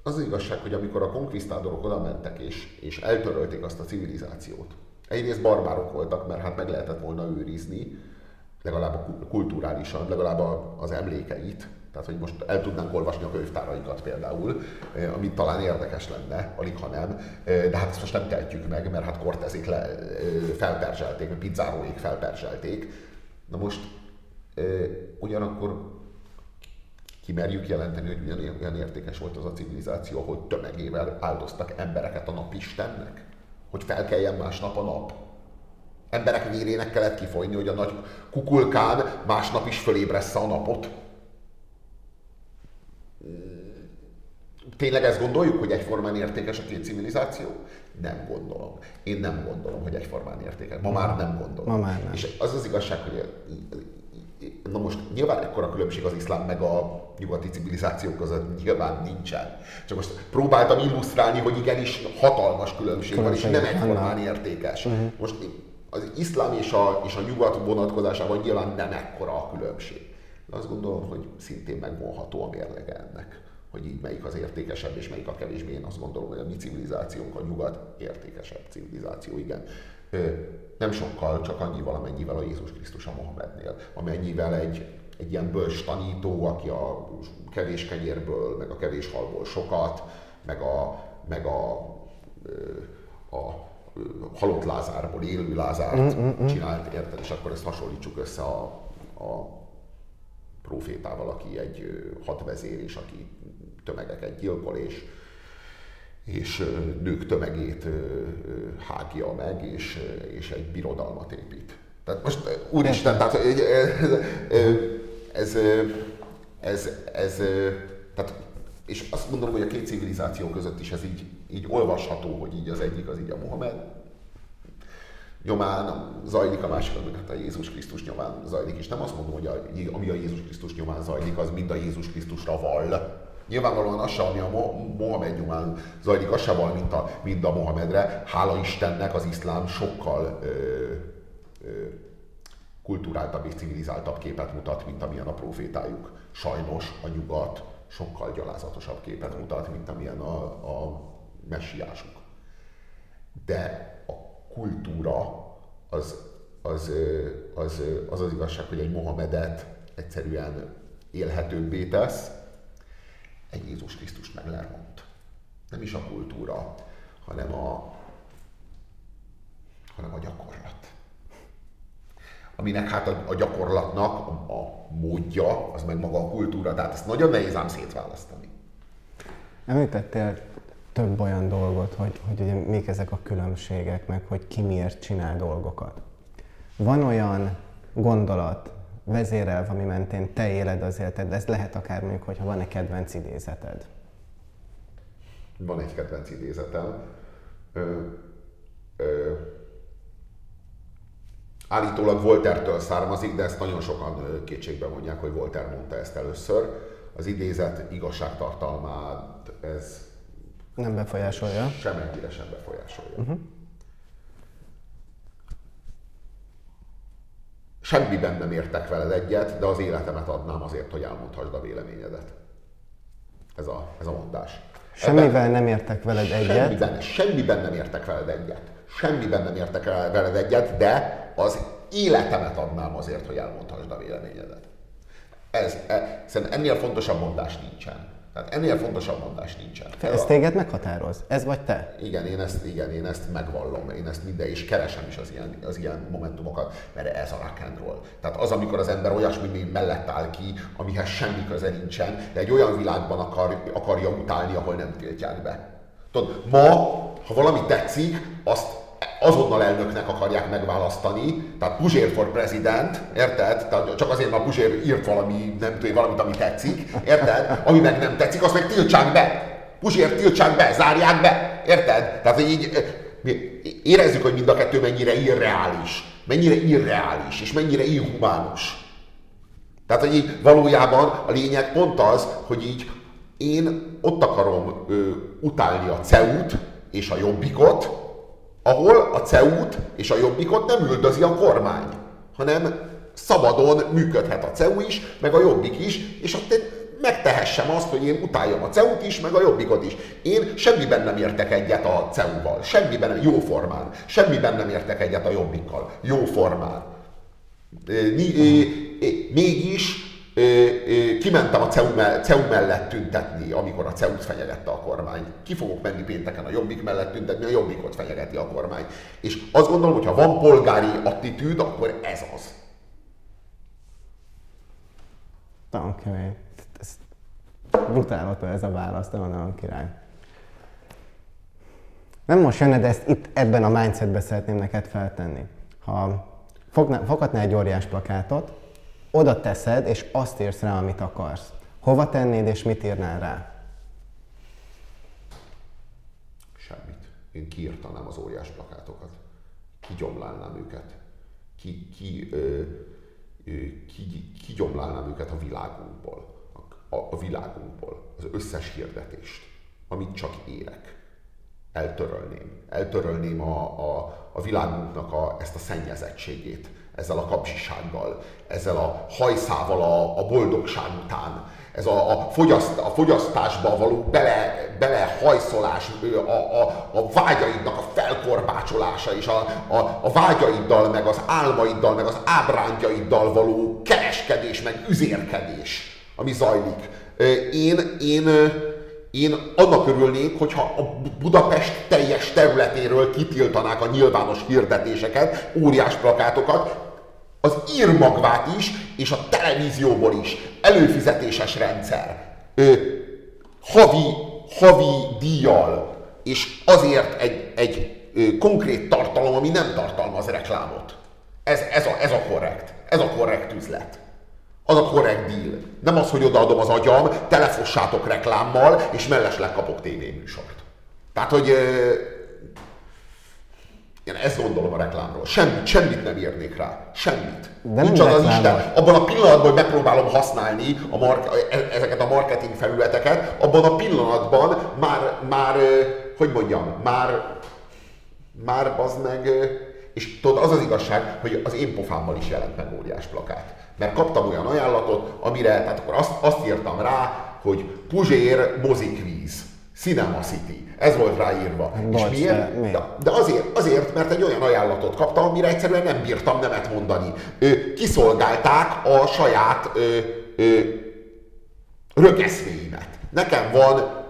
az, az igazság, hogy amikor a konkvisztádorok oda mentek és, és eltörölték azt a civilizációt, egyrészt barbárok voltak, mert hát meg lehetett volna őrizni, legalább kulturálisan, legalább az emlékeit, tehát, hogy most el tudnánk olvasni a könyvtáraikat például, eh, ami talán érdekes lenne, alig ha nem, eh, de hát ezt most nem tehetjük meg, mert hát Cortezék le, eh, felperzselték, vagy Pizzáróék felperzselték. Na most ugyanakkor kimerjük jelenteni, hogy milyen, olyan értékes volt az a civilizáció, ahol tömegével áldoztak embereket a napistennek, hogy felkeljen másnap a nap. Emberek vérének kellett kifolyni, hogy a nagy kukulkán másnap is fölébressze a napot. Tényleg ezt gondoljuk, hogy egyformán értékes a két civilizáció? Nem gondolom. Én nem gondolom, hogy egyformán értékes. Ma már nem gondolom. Ma már nem. És az az igazság, hogy na most nyilván ekkora különbség az iszlám meg a nyugati civilizációk között nyilván nincsen. Csak most próbáltam illusztrálni, hogy igenis hatalmas különbség, különbség van, és nem egyformán értékes. Uh-huh. Most az iszlám és a, és a nyugat vonatkozásában nyilván nem ekkora a különbség. Azt gondolom, hogy szintén megvonható a mérlege ennek hogy így melyik az értékesebb és melyik a kevésbé. Én azt gondolom, hogy a mi civilizációnk, a nyugat értékesebb civilizáció, igen. Nem sokkal, csak annyival, amennyivel a Jézus Krisztus a Mohamednél, amennyivel egy, egy ilyen bölcs tanító, aki a kevés kenyérből, meg a kevés halból sokat, meg a, meg a, a, a halott Lázárból élő Lázárt mm-hmm. csinált, érted? És akkor ezt hasonlítsuk össze a, a profétával, aki egy hadvezér, és aki tömegeket gyilkol, és, és nők tömegét hágja meg, és, és egy birodalmat épít. Tehát most, úristen, tehát ez, ez, ez, tehát, és azt gondolom, hogy a két civilizáció között is ez így, így olvasható, hogy így az egyik az így a Mohamed nyomán zajlik, a másik meg hát a Jézus Krisztus nyomán zajlik, és nem azt mondom, hogy a, ami a Jézus Krisztus nyomán zajlik, az mind a Jézus Krisztusra val, Nyilvánvalóan az sem, ami a Mohamed nyomán zajlik, az sem val, mint a, mint a Mohamedre. Hála Istennek az iszlám sokkal ö, ö, kulturáltabb és civilizáltabb képet mutat, mint amilyen a profétájuk. Sajnos a nyugat sokkal gyalázatosabb képet mutat, mint amilyen a, a messiásuk. De kultúra az az, az, az az igazság, hogy egy Mohamedet egyszerűen élhetőbbé tesz, egy Jézus Krisztus meg leront. Nem is a kultúra, hanem a, hanem a gyakorlat. Aminek hát a, a gyakorlatnak a, a módja, az meg maga a kultúra, tehát ezt nagyon nehéz ám szétválasztani. Említettél több olyan dolgot, hogy, hogy ugye mik ezek a különbségek, meg hogy ki miért csinál dolgokat. Van olyan gondolat, vezérelv, ami mentén te éled az életed, de ez lehet akár mondjuk, hogyha van egy kedvenc idézeted. Van egy kedvenc idézetem. Ö, ö, állítólag Voltertől származik, de ezt nagyon sokan kétségbe mondják, hogy Volter mondta ezt először. Az idézet igazságtartalmát ez nem befolyásolja. Semennyire sem befolyásolja. Uh-huh. Semmiben nem értek veled egyet, de az életemet adnám azért, hogy elmondhassd a véleményedet. Ez a, ez a mondás. Semmivel Ebben, nem értek veled egyet? Semmiben, semmiben nem értek veled egyet. Semmiben nem értek veled egyet, de az életemet adnám azért, hogy elmondhassd a véleményedet. Ez, ez, ennél fontosabb mondás nincsen. Tehát ennél fontosabb mondás nincsen. Te, ez téged meghatároz? Ez vagy te? Igen, én ezt, igen, én ezt megvallom, én ezt minden, és keresem is az ilyen, az ilyen momentumokat, mert ez a rock and roll. Tehát az, amikor az ember olyasmi mellett áll ki, amihez semmi köze nincsen, de egy olyan világban akar, akarja utálni, ahol nem tiltják be. Tudod, ma, ha valami tetszik, azt azonnal elnöknek akarják megválasztani, tehát Puzsér for president, érted? Tehát csak azért, mert Puzsér írt valami, nem tudom, valamit, ami tetszik, érted? Ami meg nem tetszik, azt meg tiltsák be. Puzsér tiltsák be, zárják be, érted? Tehát így érezzük, hogy mind a kettő mennyire irreális, mennyire irreális, és mennyire inhumánus. Tehát, hogy így valójában a lényeg pont az, hogy így én ott akarom ö, utálni a CEU-t és a Jobbikot, ahol a CEU-t és a Jobbikot nem üldözi a kormány, hanem szabadon működhet a CEU is, meg a Jobbik is, és ott megtehessem azt, hogy én utáljam a CEU-t is, meg a Jobbikot is. Én semmiben nem értek egyet a CEU-val, semmiben jó formán, semmiben nem értek egyet a Jobbikkal, jó formán. Mégis kimentem a CEU, CEU mellett tüntetni, amikor a CEU-t fenyegette a kormány. Ki fogok menni pénteken a Jobbik mellett tüntetni, a Jobbikot fenyegeti a kormány. És azt gondolom, hogy ha van polgári attitűd, akkor ez az. Nagyon kemény. Ez brutál ez a válasz, de nagyon király. Nem most jönne, de ezt itt ebben a mindsetben szeretném neked feltenni. Ha foghatnál egy óriás plakátot, oda teszed, és azt írsz rá, amit akarsz. Hova tennéd, és mit írnál rá? Semmit. Én kiírtanám az óriás plakátokat. Kigyomlálnám őket. Ki, ki, ö, ö, ki, kigyomlálnám őket a világunkból. A, a világunkból. Az összes hirdetést, amit csak érek. Eltörölném. Eltörölném a, a, a világunknak a, ezt a szennyezettségét ezzel a kapcsisággal, ezzel a hajszával a, a boldogság után, ez a, a, fogyaszt, a fogyasztásba való bele, belehajszolás, a, a, a vágyaidnak a felkorbácsolása, és a, a, a vágyaiddal, meg az álmaiddal, meg az ábrándjaiddal való kereskedés, meg üzérkedés, ami zajlik. Én, én, én annak örülnék, hogyha a Budapest teljes területéről kitiltanák a nyilvános hirdetéseket, óriás plakátokat, az írmagvát is, és a televízióból is. Előfizetéses rendszer. Ö, havi, havi díjjal, és azért egy, egy ö, konkrét tartalom, ami nem tartalmaz reklámot. Ez, ez, a, ez a korrekt. Ez a korrekt üzlet. Az a korrekt deal. Nem az, hogy odaadom az agyam, telefossátok reklámmal, és mellesleg kapok tévéműsort. Tehát, hogy én ezt gondolom a reklámról. Semmit, semmit nem írnék rá. Semmit. De Nincs az az Isten. Abban a pillanatban, hogy megpróbálom használni a mark- e, ezeket a marketing felületeket, abban a pillanatban már, már hogy mondjam, már, már az meg, és tudod, az az igazság, hogy az én pofámmal is jelent meg óriás plakát. Mert kaptam olyan ajánlatot, amire, tehát akkor azt, azt írtam rá, hogy Puzsér mozikvíz, Cinema City. Ez volt ráírva. Bocs, és miért? De, de azért, azért, mert egy olyan ajánlatot kaptam, amire egyszerűen nem bírtam nemet mondani. Ő, kiszolgálták a saját ö, ö, rögeszméimet. Nekem van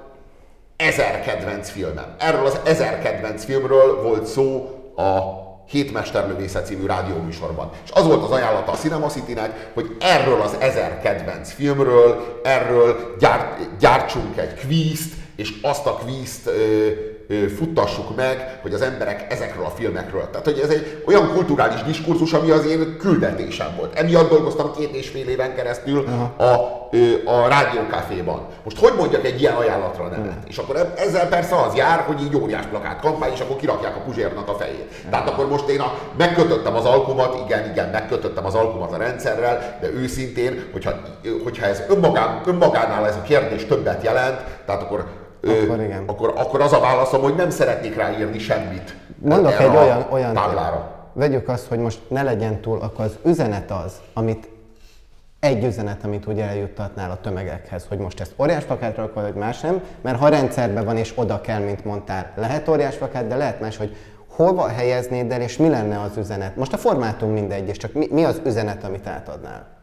ezer kedvenc filmem. Erről az ezer kedvenc filmről volt szó a Hétmesterlövészet című rádióműsorban. És az volt az ajánlata a Cinema City-nek, hogy erről az ezer kedvenc filmről, erről gyárt, gyártsunk egy kvízt, és azt a kvízt futtassuk meg, hogy az emberek ezekről a filmekről. Tehát, hogy ez egy olyan kulturális diskurzus, ami az én küldetésem volt. Emiatt dolgoztam két és fél éven keresztül a, a rádiókaféban. Most hogy mondjak egy ilyen ajánlatra nevet? Uh-huh. És akkor ezzel persze az jár, hogy így óriás plakát kampány, és akkor kirakják a Puzsérnak a fejét. Uh-huh. Tehát akkor most én a, megkötöttem az alkumat, igen, igen, megkötöttem az alkumat a rendszerrel, de őszintén, hogyha, hogyha ez önmagán, önmagánál ez a kérdés többet jelent, tehát akkor akkor, igen. akkor, akkor az a válaszom, hogy nem szeretnék ráírni semmit. Mondok egy olyan, olyan táblára. Vegyük azt, hogy most ne legyen túl, akkor az üzenet az, amit egy üzenet, amit ugye eljuttatnál a tömegekhez, hogy most ezt óriás plakátra akar, vagy más nem, mert ha rendszerben van és oda kell, mint mondtál, lehet óriás plakát, de lehet más, hogy hova helyeznéd el, és mi lenne az üzenet. Most a formátum mindegy, és csak mi, mi az üzenet, amit átadnál?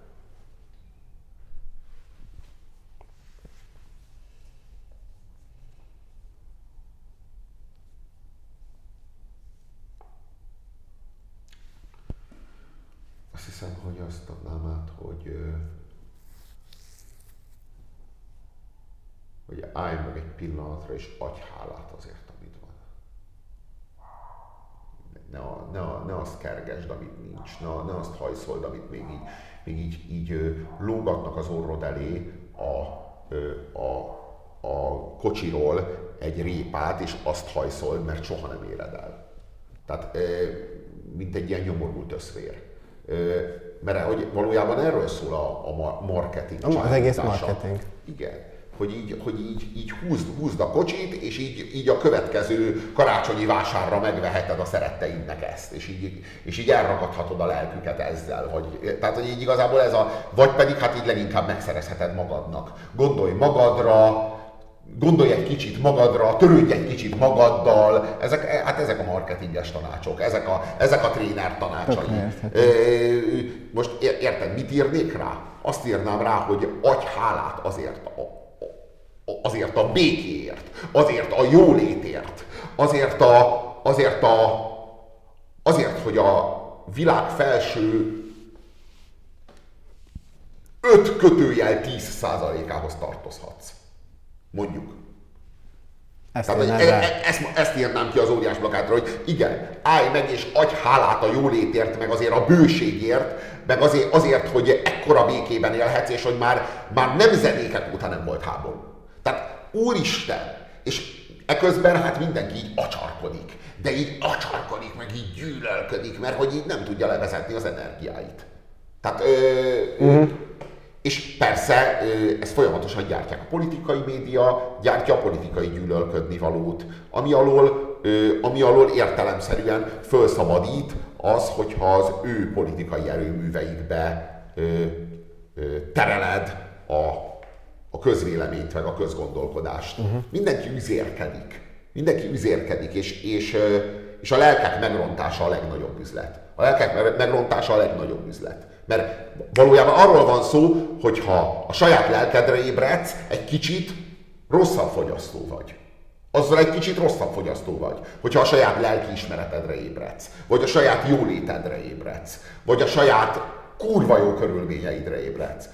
hiszem, hogy azt adnám át, hogy, hogy állj meg egy pillanatra, és adj hálát azért, amit van. Ne, ne, ne azt kergesd, amit nincs, ne, ne azt hajszold, amit még így, még így, így lógatnak az orrod elé a, a, a kocsiról, egy répát, és azt hajszol, mert soha nem éred el. Tehát mint egy ilyen nyomorult összvér. Mert hogy valójában erről szól a, a marketing. Az egész marketing. Igen hogy így, hogy így, így húzd, húzd a kocsit, és így, így a következő karácsonyi vásárra megveheted a szeretteidnek ezt, és így, és így elragadhatod a lelküket ezzel. Hogy, tehát, hogy így igazából ez a, vagy pedig hát így leginkább megszerezheted magadnak. Gondolj magadra, gondolj egy kicsit magadra, törődj egy kicsit magaddal, ezek, hát ezek a marketinges tanácsok, ezek a, ezek a tréner tanácsai. Most érted, mit írnék rá? Azt írnám rá, hogy adj hálát azért azért a békéért, azért a jólétért, azért a, azért a, azért, hogy a világ felső 5 kötőjel 10%-ához tartozhatsz. Mondjuk. Ezt, Tehát, e, e, ezt, ezt írnám ki az óriás plakátra, hogy igen, állj meg és adj hálát a jólétért, meg azért a bőségért, meg azért, azért hogy ekkora békében élhetsz, és hogy már, már nemzedékek óta nem volt háború. Tehát Úristen! És eközben hát mindenki így acsarkodik. De így acsarkodik, meg így gyűlölködik, mert hogy így nem tudja levezetni az energiáit. Tehát, ö, uh-huh. és persze ezt folyamatosan gyártják. A politikai média gyártja a politikai gyűlölködni valót, ami alól, ami alól értelemszerűen felszabadít az, hogyha az ő politikai erőműveikbe tereled a a közvéleményt, meg a közgondolkodást. Uh-huh. Mindenki üzérkedik. Mindenki üzérkedik, és, és, és a lelkek megrontása a legnagyobb üzlet. A lelkek megrontása a legnagyobb üzlet. Mert valójában arról van szó, hogy ha a saját lelkedre ébredsz, egy kicsit rosszabb fogyasztó vagy. Azzal egy kicsit rosszabb fogyasztó vagy, hogyha a saját lelkiismeretedre ébredsz, vagy a saját jólétedre ébredsz, vagy a saját kurva jó körülményeidre ébredsz.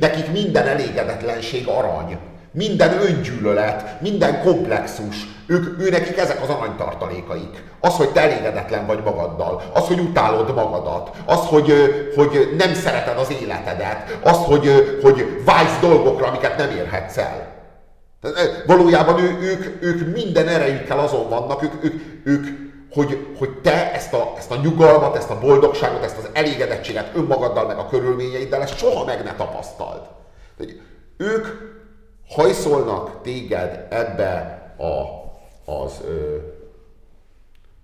Nekik minden elégedetlenség arany, minden öngyűlölet, minden komplexus, ők, ő nekik ezek az aranytartalékaik. Az, hogy te elégedetlen vagy magaddal, az, hogy utálod magadat, az, hogy, hogy nem szereted az életedet, az, hogy, hogy vágysz dolgokra, amiket nem érhetsz el. Valójában ő, ők, ők minden erejükkel azon vannak, ők, ők, ők hogy, hogy te ezt a, ezt a nyugalmat, ezt a boldogságot, ezt az elégedettséget önmagaddal, meg a körülményeiddel, ezt soha meg ne tapasztald. Hogy ők hajszolnak téged ebbe a, az, ö,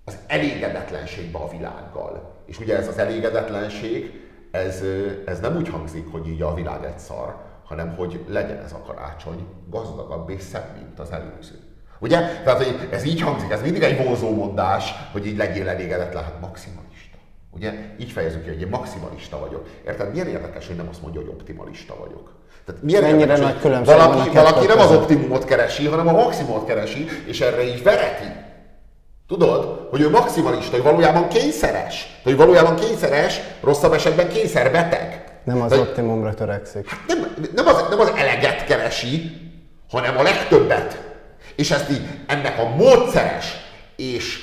az elégedetlenségbe a világgal. És ugye ez az elégedetlenség, ez, ez nem úgy hangzik, hogy így a világ egy szar, hanem hogy legyen ez a karácsony gazdagabb és szebb, mint az előző. Ugye? Tehát, hogy ez így hangzik, ez mindig egy vonzó mondás, hogy így legyél elégedetlen, hát maximalista. Ugye? Így fejezzük ki, hogy én maximalista vagyok. Érted? Milyen érdekes, hogy nem azt mondja, hogy optimalista vagyok. Tehát milyen Mennyire érdekes, nagy különbség valaki, valaki nem az optimumot keresi, hanem a maximumot keresi, és erre így vereti. Tudod, hogy ő maximalista, hogy valójában kényszeres. Hogy valójában kényszeres, rosszabb esetben kényszerbeteg. Nem az Tehát, optimumra törekszik. Hát nem, nem, az, nem az eleget keresi, hanem a legtöbbet. És ezt így ennek a módszeres és,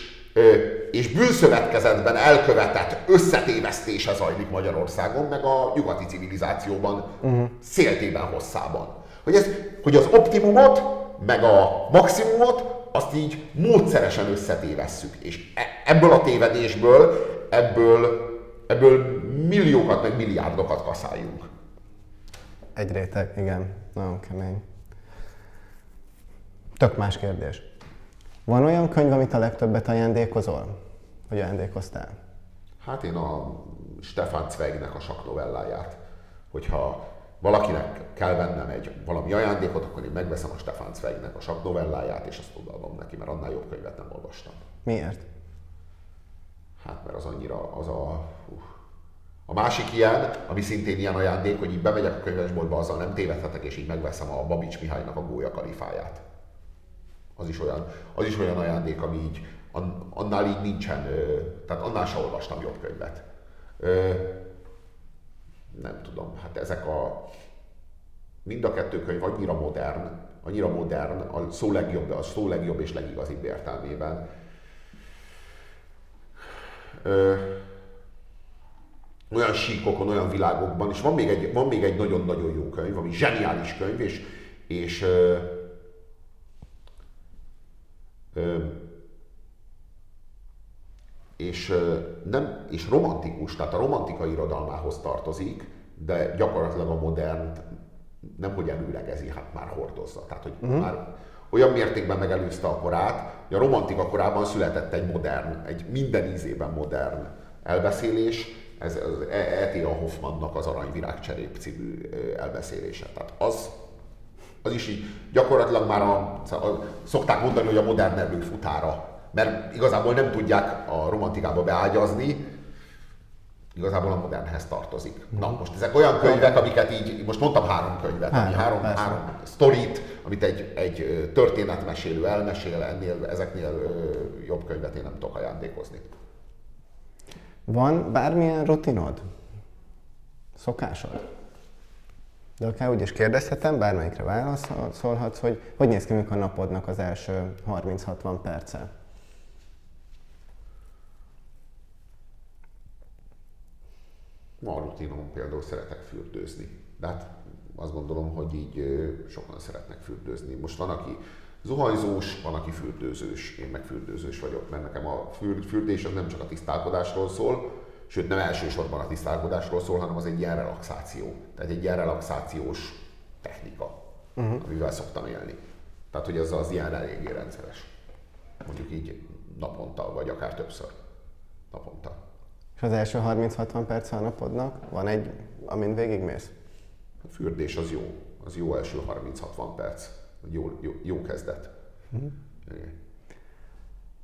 és bűnszövetkezetben elkövetett összetévesztése zajlik Magyarországon, meg a nyugati civilizációban uh-huh. széltében hosszában. Hogy, ez, hogy az optimumot, meg a maximumot, azt így módszeresen összetévesszük. És e, ebből a tévedésből, ebből, ebből milliókat, meg milliárdokat kaszáljunk. Egy réteg, igen. Nagyon kemény. Tök más kérdés. Van olyan könyv, amit a legtöbbet ajándékozol? Vagy ajándékoztál? Hát én a Stefan Zweignek a saknovelláját. Hogyha valakinek kell vennem egy valami ajándékot, akkor én megveszem a Stefan Zweignek a saknovelláját, és azt odaadom neki, mert annál jobb könyvet nem olvastam. Miért? Hát mert az annyira, az a... Uh. A másik ilyen, ami szintén ilyen ajándék, hogy így bemegyek a könyvesboltba, azzal nem tévedhetek, és így megveszem a Babics Mihálynak a Gólya kalifáját. Az is olyan, az is olyan ajándék, ami így, annál így nincsen, tehát annál sem olvastam jobb könyvet. Nem tudom, hát ezek a, mind a kettő könyv annyira modern, annyira modern, a szó legjobb, a szó legjobb és legigazibb értelmében. olyan síkokon, olyan világokban, és van még egy, van még egy nagyon-nagyon jó könyv, ami zseniális könyv, és, és és, nem, és romantikus, tehát a romantika irodalmához tartozik, de gyakorlatilag a modern nem hogy előlegezi, hát már hordozza. Tehát, hogy uh-huh. már olyan mértékben megelőzte a korát, hogy a romantika korában született egy modern, egy minden ízében modern elbeszélés, ez az E.T.A. Hoffmannnak az Aranyvirág című elbeszélése. Tehát az, az is így gyakorlatilag már a, a, szokták mondani, hogy a modern erő futára mert igazából nem tudják a romantikába beágyazni, igazából a modernhez tartozik. Na, mhm. most ezek olyan könyvek, amiket így, most mondtam három könyvet, három, ami három, három sztorit, amit egy, egy történetmesélő elmesél, ennél, ezeknél jobb könyvet én nem tudok ajándékozni. Van bármilyen rutinod? Szokásod? De akár úgy is kérdezhetem, bármelyikre válaszolhatsz, hogy hogy néz ki a napodnak az első 30-60 perce? A rutinom például szeretek fürdőzni. De hát azt gondolom, hogy így sokan szeretnek fürdőzni. Most van, aki zuhanyzós, van, aki fürdőzős. Én meg fürdőzős vagyok, mert nekem a fürdés az nem csak a tisztálkodásról szól, sőt nem elsősorban a tisztálkodásról szól, hanem az egy ilyen relaxáció. Tehát egy ilyen relaxációs technika, uh-huh. amivel szoktam élni. Tehát, hogy ez az ilyen eléggé rendszeres. Mondjuk így naponta, vagy akár többször naponta. És az első 30-60 perc a napodnak van egy, amin végigmész? A fürdés az jó. Az jó első 30-60 perc. Jó, jó, jó kezdet. Mm.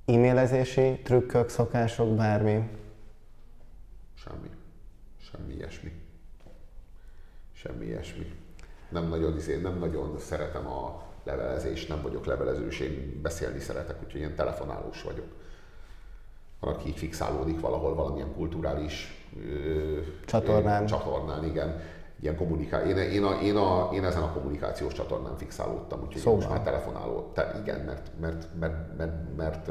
E-mailezési trükkök, szokások, bármi? Semmi. Semmi ilyesmi. Semmi ilyesmi. Nem nagyon, izé, nem nagyon szeretem a levelezést, nem vagyok levelezős, én beszélni szeretek, úgyhogy én telefonálós vagyok van, aki így fixálódik valahol valamilyen kulturális csatornán. csatornán, igen. Ilyen kommuniká... én, én, a, én, a, én, ezen a kommunikációs csatornán fixálódtam, úgyhogy szóval. most már telefonáló. Te, igen, mert, mert, mert, mert, mert,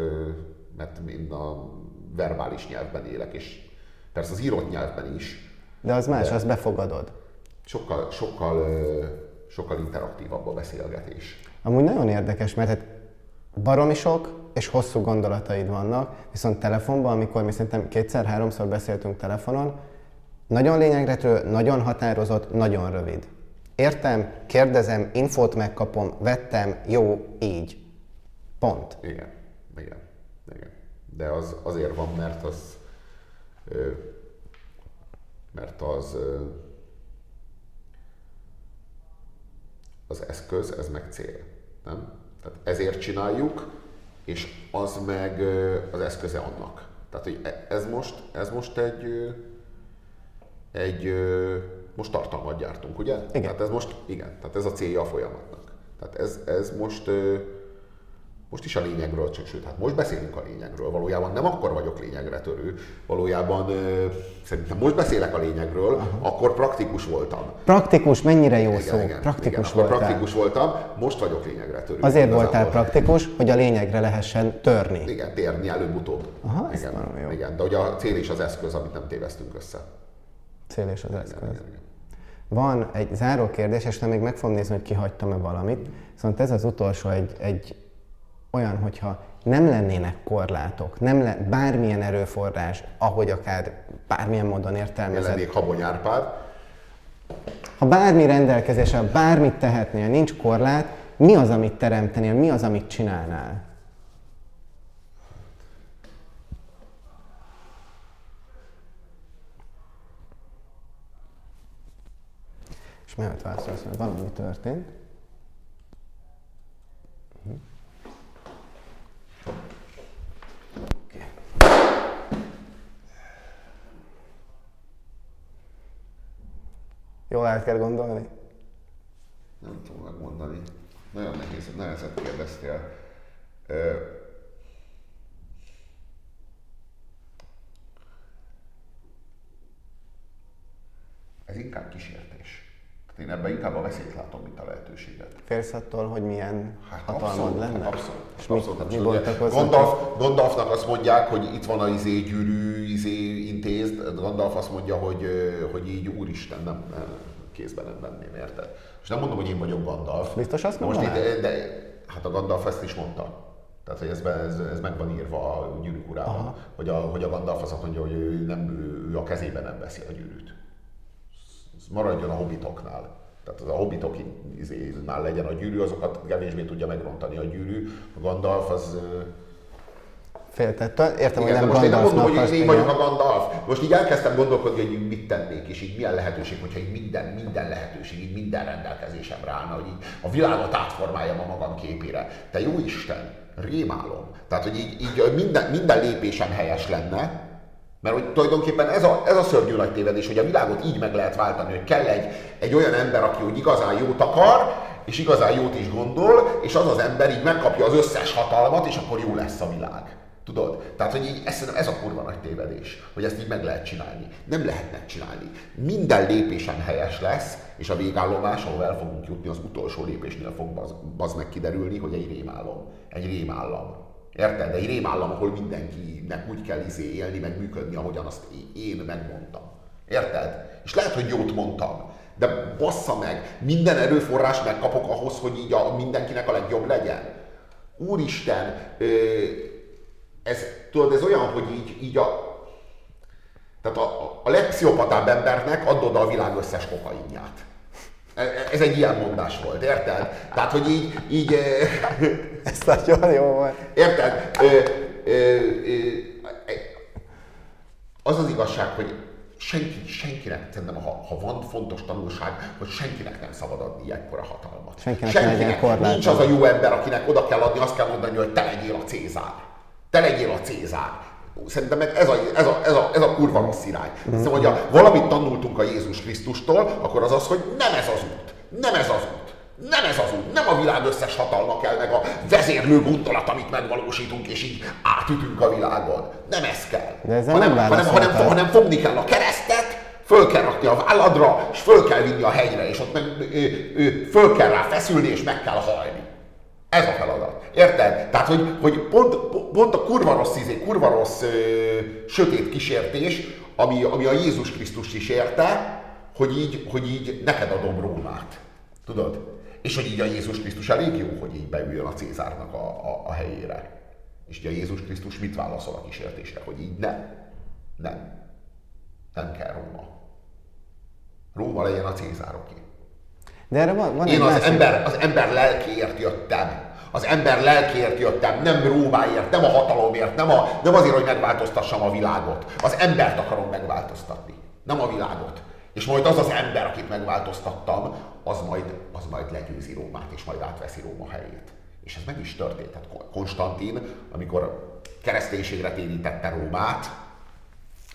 mert, mert én a verbális nyelvben élek, és persze az írott nyelvben is. De az más, de azt befogadod. Sokkal, sokkal, sokkal interaktívabb a beszélgetés. Amúgy nagyon érdekes, mert hát baromi sok és hosszú gondolataid vannak, viszont telefonban, amikor mi szerintem kétszer-háromszor beszéltünk telefonon, nagyon lényegre tő, nagyon határozott, nagyon rövid. Értem, kérdezem, infót megkapom, vettem, jó, így. Pont. Igen, igen, igen. De az azért van, mert az mert az az eszköz, ez meg cél, nem? Tehát ezért csináljuk, és az meg az eszköze annak. Tehát, hogy e, ez most, ez most egy, egy most tartalmat gyártunk, ugye? Igen. Tehát ez most, igen, tehát ez a célja a folyamatnak. Tehát ez, ez most most is a lényegről, csak sőt, hát most beszélünk a lényegről. Valójában nem akkor vagyok lényegre törő, valójában szerintem most beszélek a lényegről, Aha. akkor praktikus voltam. Praktikus, mennyire jó igen, szó. Igen, praktikus igen, voltál. praktikus voltam, most vagyok lényegre törő. Azért igazából. voltál praktikus, hogy a lényegre lehessen törni. Igen, térni előbb-utóbb. Aha, igen, jó. igen, de ugye a cél és az eszköz, amit nem téveztünk össze. Cél és az eszköz. Igen, igen, igen. Van egy záró kérdés, és nem még meg fogom nézni, hogy kihagytam-e valamit. Viszont ez az utolsó egy, egy olyan, hogyha nem lennének korlátok, nem le, bármilyen erőforrás, ahogy akár bármilyen módon értelmezed. Lennék Habony Árpád. Ha bármi rendelkezésre, bármit tehetnél, nincs korlát, mi az, amit teremtenél, mi az, amit csinálnál? És mielőtt válaszolsz, hogy valami történt. Kell gondolni? Nem tudom megmondani. Nagyon nehéz, nehezet kérdeztél. Ez inkább kísértés. Én ebben inkább a veszélyt látom, mint a lehetőséget. Félsz attól, hogy milyen hát hatalmad abszolút, lenne? Abszolút. És abszolút. Mi, mi Gondolf, Gandalfnak azt mondják, hogy itt van a izé gyűrű, izé intézd. Gandalf azt mondja, hogy, hogy így úristen, nem, nem kézben venném, érted? És nem mondom, hogy én vagyok Gandalf. Biztos azt? Most de, de, hát a Gandalf ezt is mondta. Tehát, hogy ez, ez, ez meg van írva a gyűrűk urában, hogy a, hogy a Gandalf azt mondja, hogy ő, nem, ő, a kezében nem veszi a gyűrűt. Ez maradjon a hobbitoknál. Tehát az a hobbitoknál legyen a gyűrű, azokat kevésbé tudja megrontani a gyűrű. A Gandalf az féltett. Értem, Igen, hogy nem most én nem mondom, hogy az, én vagyok a Gandalf. Most így elkezdtem gondolkodni, hogy mit tennék, és így milyen lehetőség, hogyha így minden, minden lehetőség, így minden rendelkezésemre állna, hogy így a világot átformáljam a magam képére. Te jó Isten, rémálom. Tehát, hogy így, így minden, minden lépésem helyes lenne, mert hogy tulajdonképpen ez a, ez a szörnyű nagy tévedés, hogy a világot így meg lehet váltani, hogy kell egy, egy olyan ember, aki úgy igazán jót akar, és igazán jót is gondol, és az az ember így megkapja az összes hatalmat, és akkor jó lesz a világ. Tudod? Tehát, hogy így, ez, ez a kurva nagy tévedés, hogy ezt így meg lehet csinálni. Nem lehet megcsinálni. Minden lépésem helyes lesz, és a végállomás, ahol el fogunk jutni, az utolsó lépésnél fog baz, baz meg kiderülni, hogy egy rémálom. Egy rémállam. Érted? Egy rémállam, ahol mindenkinek úgy kell izé élni, meg működni, ahogyan azt én megmondtam. Érted? És lehet, hogy jót mondtam, de bassza meg, minden erőforrás megkapok ahhoz, hogy így a, mindenkinek a legjobb legyen. Úristen, ö, ez, tudod, ez olyan, hogy így, így a, tehát a, a legpszichopatább embernek add oda a világ összes kokainját. E, e, ez egy ilyen mondás volt, érted? Tehát, hogy így... így ez nagyon jó volt. Érted? Az az igazság, hogy senki, senkinek, szerintem, ha, ha van fontos tanulság, hogy senkinek nem szabad adni ilyenkor a hatalmat. Senkinek, senkinek nincs az a jó ember, akinek oda kell adni, azt kell mondani, hogy te legyél a Cézár. Te legyél a Cézár. Szerintem ez a, ez a, ez a, ez a kurva rossz irány. Szóval, hogyha valamit tanultunk a Jézus Krisztustól, akkor az az, hogy nem ez az út. Nem ez az út. Nem ez az út, nem a világ összes hatalma kell, meg a vezérlő gondolat, amit megvalósítunk, és így átütünk a világon. Nem ez kell. De ez hanem, nem hanem, hanem, hanem fogni kell a keresztet, föl kell rakni a válladra, és föl kell vinni a hegyre, és ott meg, ö, ö, föl kell rá feszülni, és meg kell halni. Ez a feladat. Érted? Tehát, hogy, hogy pont, pont a kurva rossz izé, kurva rossz ö, sötét kísértés, ami, ami a Jézus Krisztus is érte, hogy így, hogy így neked adom Rómát. Tudod? És hogy így a Jézus Krisztus elég jó, hogy így beüljön a Cézárnak a, a, a helyére. És ugye a Jézus Krisztus mit válaszol a kísértésre? Hogy így nem. Nem. Nem kell Róma. Róma legyen a Cézároké. De erre van, van Én az ember, az ember lelkéért jöttem. Az ember lelkéért jöttem, nem Rómáért, nem a hatalomért, nem, a, nem azért, hogy megváltoztassam a világot. Az embert akarom megváltoztatni, nem a világot. És majd az az ember, akit megváltoztattam, az majd, az majd legyőzi Rómát, és majd átveszi Róma helyét. És ez meg is történt. Tehát Konstantin, amikor kereszténységre térítette Rómát,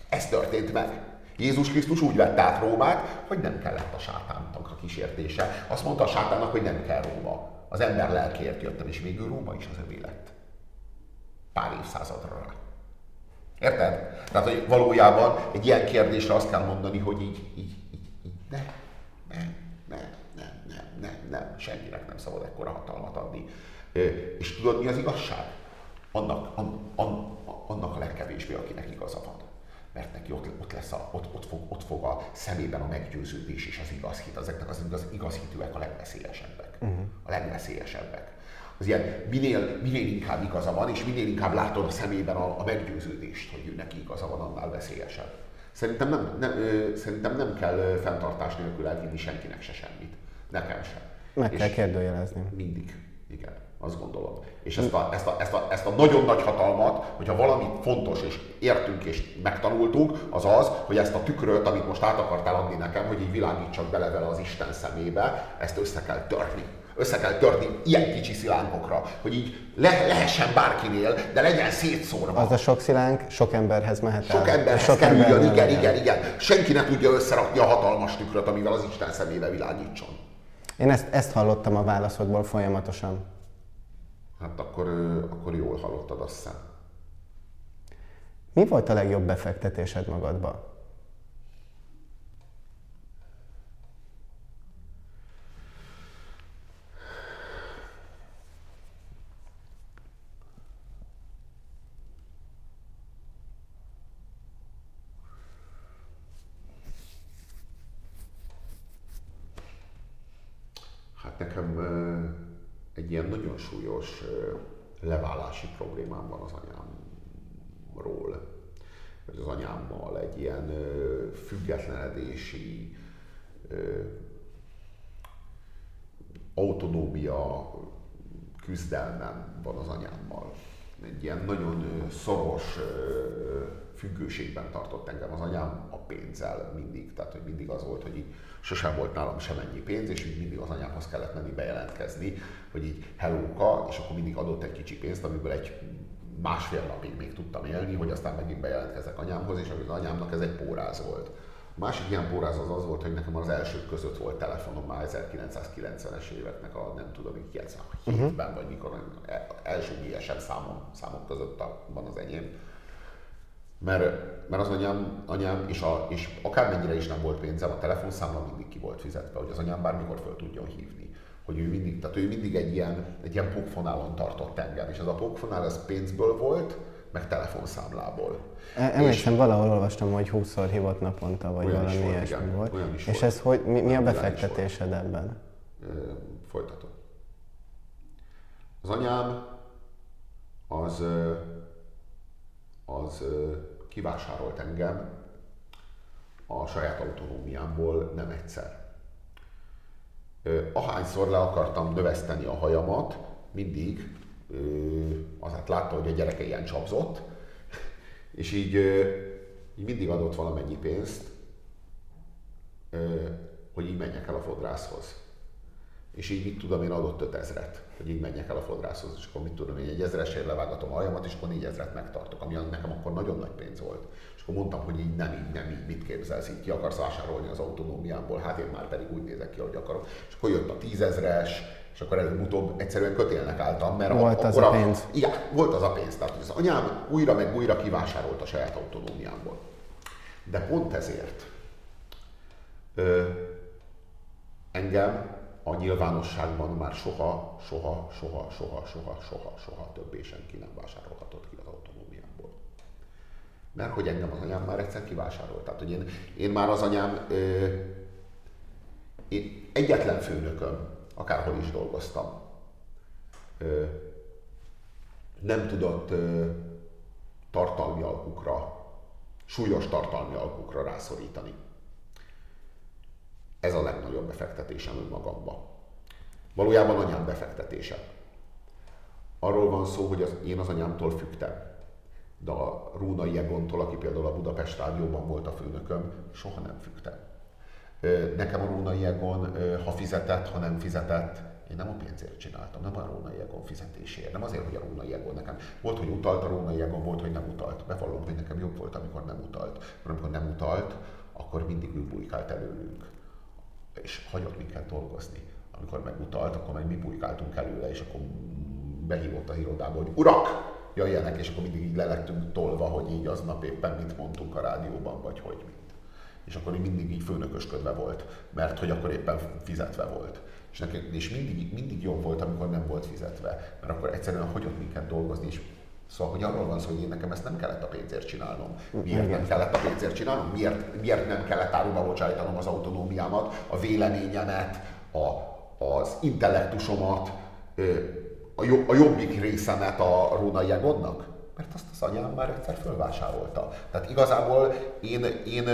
ez történt meg. Jézus Krisztus úgy vette át Rómát, hogy nem kellett a sátánnak a kísértése. Azt mondta a sátánnak, hogy nem kell Róma. Az ember lelkért jöttem, és végül Róma is az övé lett. Pár évszázadra rá. Érted? Tehát, hogy valójában egy ilyen kérdésre azt kell mondani, hogy így, így, így, így ne, ne, ne, nem, nem, nem, nem, senkinek nem szabad ekkora hatalmat adni. És tudod, mi az igazság? Annak, an, an, annak a legkevésbé, akinek igaza van. Mert neki ott, ott, lesz a, ott, ott, fog, ott fog a szemében a meggyőződés és az igaz hit. Ezeknek az igaz, igaz hitűek a legveszélyesebbek. Uh-huh. A legveszélyesebbek. Az ilyen, minél, minél inkább igaza van, és minél inkább látod a szemében a, a meggyőződést, hogy ő neki igaza van, annál veszélyesebb. Szerintem nem, nem, ö, szerintem nem kell fenntartás nélkül elvinni senkinek se semmit. Nekem sem. Meg kell kérdőjelezni. Mindig. Igen, azt gondolom. És ezt a, ezt, a, ezt, a, ezt a nagyon nagy hatalmat, hogyha valami fontos, és értünk, és megtanultunk, az az, hogy ezt a tükröt, amit most át akartál adni nekem, hogy így világítsak bele vele az Isten szemébe, ezt össze kell törni össze kell törni ilyen kicsi szilánkokra, hogy így le, lehessen bárkinél, de legyen szétszórva. Az a sok szilánk sok emberhez mehet Sok el. emberhez sok kerüljön, ember igen, igen, igen. Senki ne tudja összerakni a hatalmas tükröt, amivel az Isten szemébe világítson. Én ezt, ezt hallottam a válaszodból folyamatosan. Hát akkor, akkor jól hallottad, azt hiszem. Mi volt a legjobb befektetésed magadba? Súlyos leválási problémám van az anyámról. Az anyámmal egy ilyen függetlenedési, autonómia küzdelmem van az anyámmal. Egy ilyen nagyon szoros függőségben tartott engem az anyám a pénzzel mindig. Tehát, hogy mindig az volt, hogy így sosem volt nálam semennyi pénz, és így mindig az anyámhoz kellett menni bejelentkezni, hogy így hellóka, és akkor mindig adott egy kicsi pénzt, amiből egy másfél napig még tudtam élni, hogy aztán megint bejelentkezek anyámhoz, és az anyámnak ez egy póráz volt. A másik ilyen póráz az az volt, hogy nekem az elsők között volt telefonom már 1990-es éveknek a nem tudom, 97-ben, uh-huh. vagy mikor első GSM számom, számok között van az enyém mert, mert az anyám, anyám és, a, és akármennyire is nem volt pénzem, a telefonszámla mindig ki volt fizetve, hogy az anyám bármikor föl tudjon hívni. Hogy ő mindig, tehát ő mindig egy ilyen, egy ilyen pókfonálon tartott engem, és ez a pókfonál ez pénzből volt, meg telefonszámlából. E, emlékszem, és valahol olvastam, hogy 20-szor hívott naponta, vagy valami ilyesmi volt. Olyan is és volt. ez hogy, mi, mi a befektetésed ebben? Folytatom. Az anyám az az kivásárolt engem a saját autonómiámból nem egyszer. Ahányszor le akartam növeszteni a hajamat, mindig azért látta, hogy a gyereke ilyen csapzott, és így, így mindig adott valamennyi pénzt, hogy így menjek el a fodrászhoz. És így mit tudom, én adott 5000-et hogy így menjek el a fodrászhoz, és akkor mit tudom én, egy ezresért levágatom a hajamat, és akkor ezret megtartok, ami nekem akkor nagyon nagy pénz volt. És akkor mondtam, hogy így nem így, nem így, mit képzelsz, így ki akarsz vásárolni az autonómiámból, hát én már pedig úgy nézek ki, ahogy akarok. És akkor jött a tízezres, és akkor előbb-utóbb egyszerűen kötélnek álltam, mert volt az a pénz. Igen, volt az a pénz. Tehát az anyám újra meg újra kivásárolt a saját autonómiámból. De pont ezért ö, engem a nyilvánosságban már soha, soha, soha, soha, soha, soha, soha többé senki nem vásárolhatott ki az autonómiából. Mert hogy engem az anyám már egyszer kivásárolt. Tehát, hogy én, én már az anyám ö, én egyetlen főnököm, akárhol is dolgoztam, ö, nem tudott ö, tartalmi alkukra, súlyos tartalmi alkukra rászorítani. Ez a legnagyobb befektetésem önmagamba. Valójában anyám befektetése. Arról van szó, hogy az, én az anyámtól fügtem. De a Rónai Egontól, aki például a Budapest Rádióban volt a főnököm, soha nem fügtem. Nekem a Rónai Egon, ha fizetett, ha nem fizetett, én nem a pénzért csináltam, nem a Rónai Egon fizetésért, nem azért, hogy a Rónai Egon nekem. Volt, hogy utalt a Rónai Egon, volt, hogy nem utalt. Bevallom, hogy nekem jobb volt, amikor nem utalt. Mert amikor nem utalt, akkor mindig ő bujkált előlünk és hagyott minket dolgozni. Amikor megutalt, akkor meg mi bujkáltunk előle, és akkor behívott a irodába, hogy urak, jöjjenek, és akkor mindig így lelettünk tolva, hogy így aznap éppen mit mondtunk a rádióban, vagy hogy mit. És akkor így mindig így főnökösködve volt, mert hogy akkor éppen fizetve volt. És, nekem, és mindig, mindig jobb volt, amikor nem volt fizetve, mert akkor egyszerűen hagyott minket dolgozni, és Szóval, hogy arról van szó, hogy én nekem ezt nem kellett a pénzért csinálnom. Miért nem kellett a pénzért csinálnom? Miért, miért nem kellett áruba bocsájtanom az autonómiámat, a véleményemet, a, az intellektusomat, a, jobb, a jobbik részemet a Róna Jegodnak? Mert azt az anyám már egyszer fölvásárolta. Tehát igazából én, én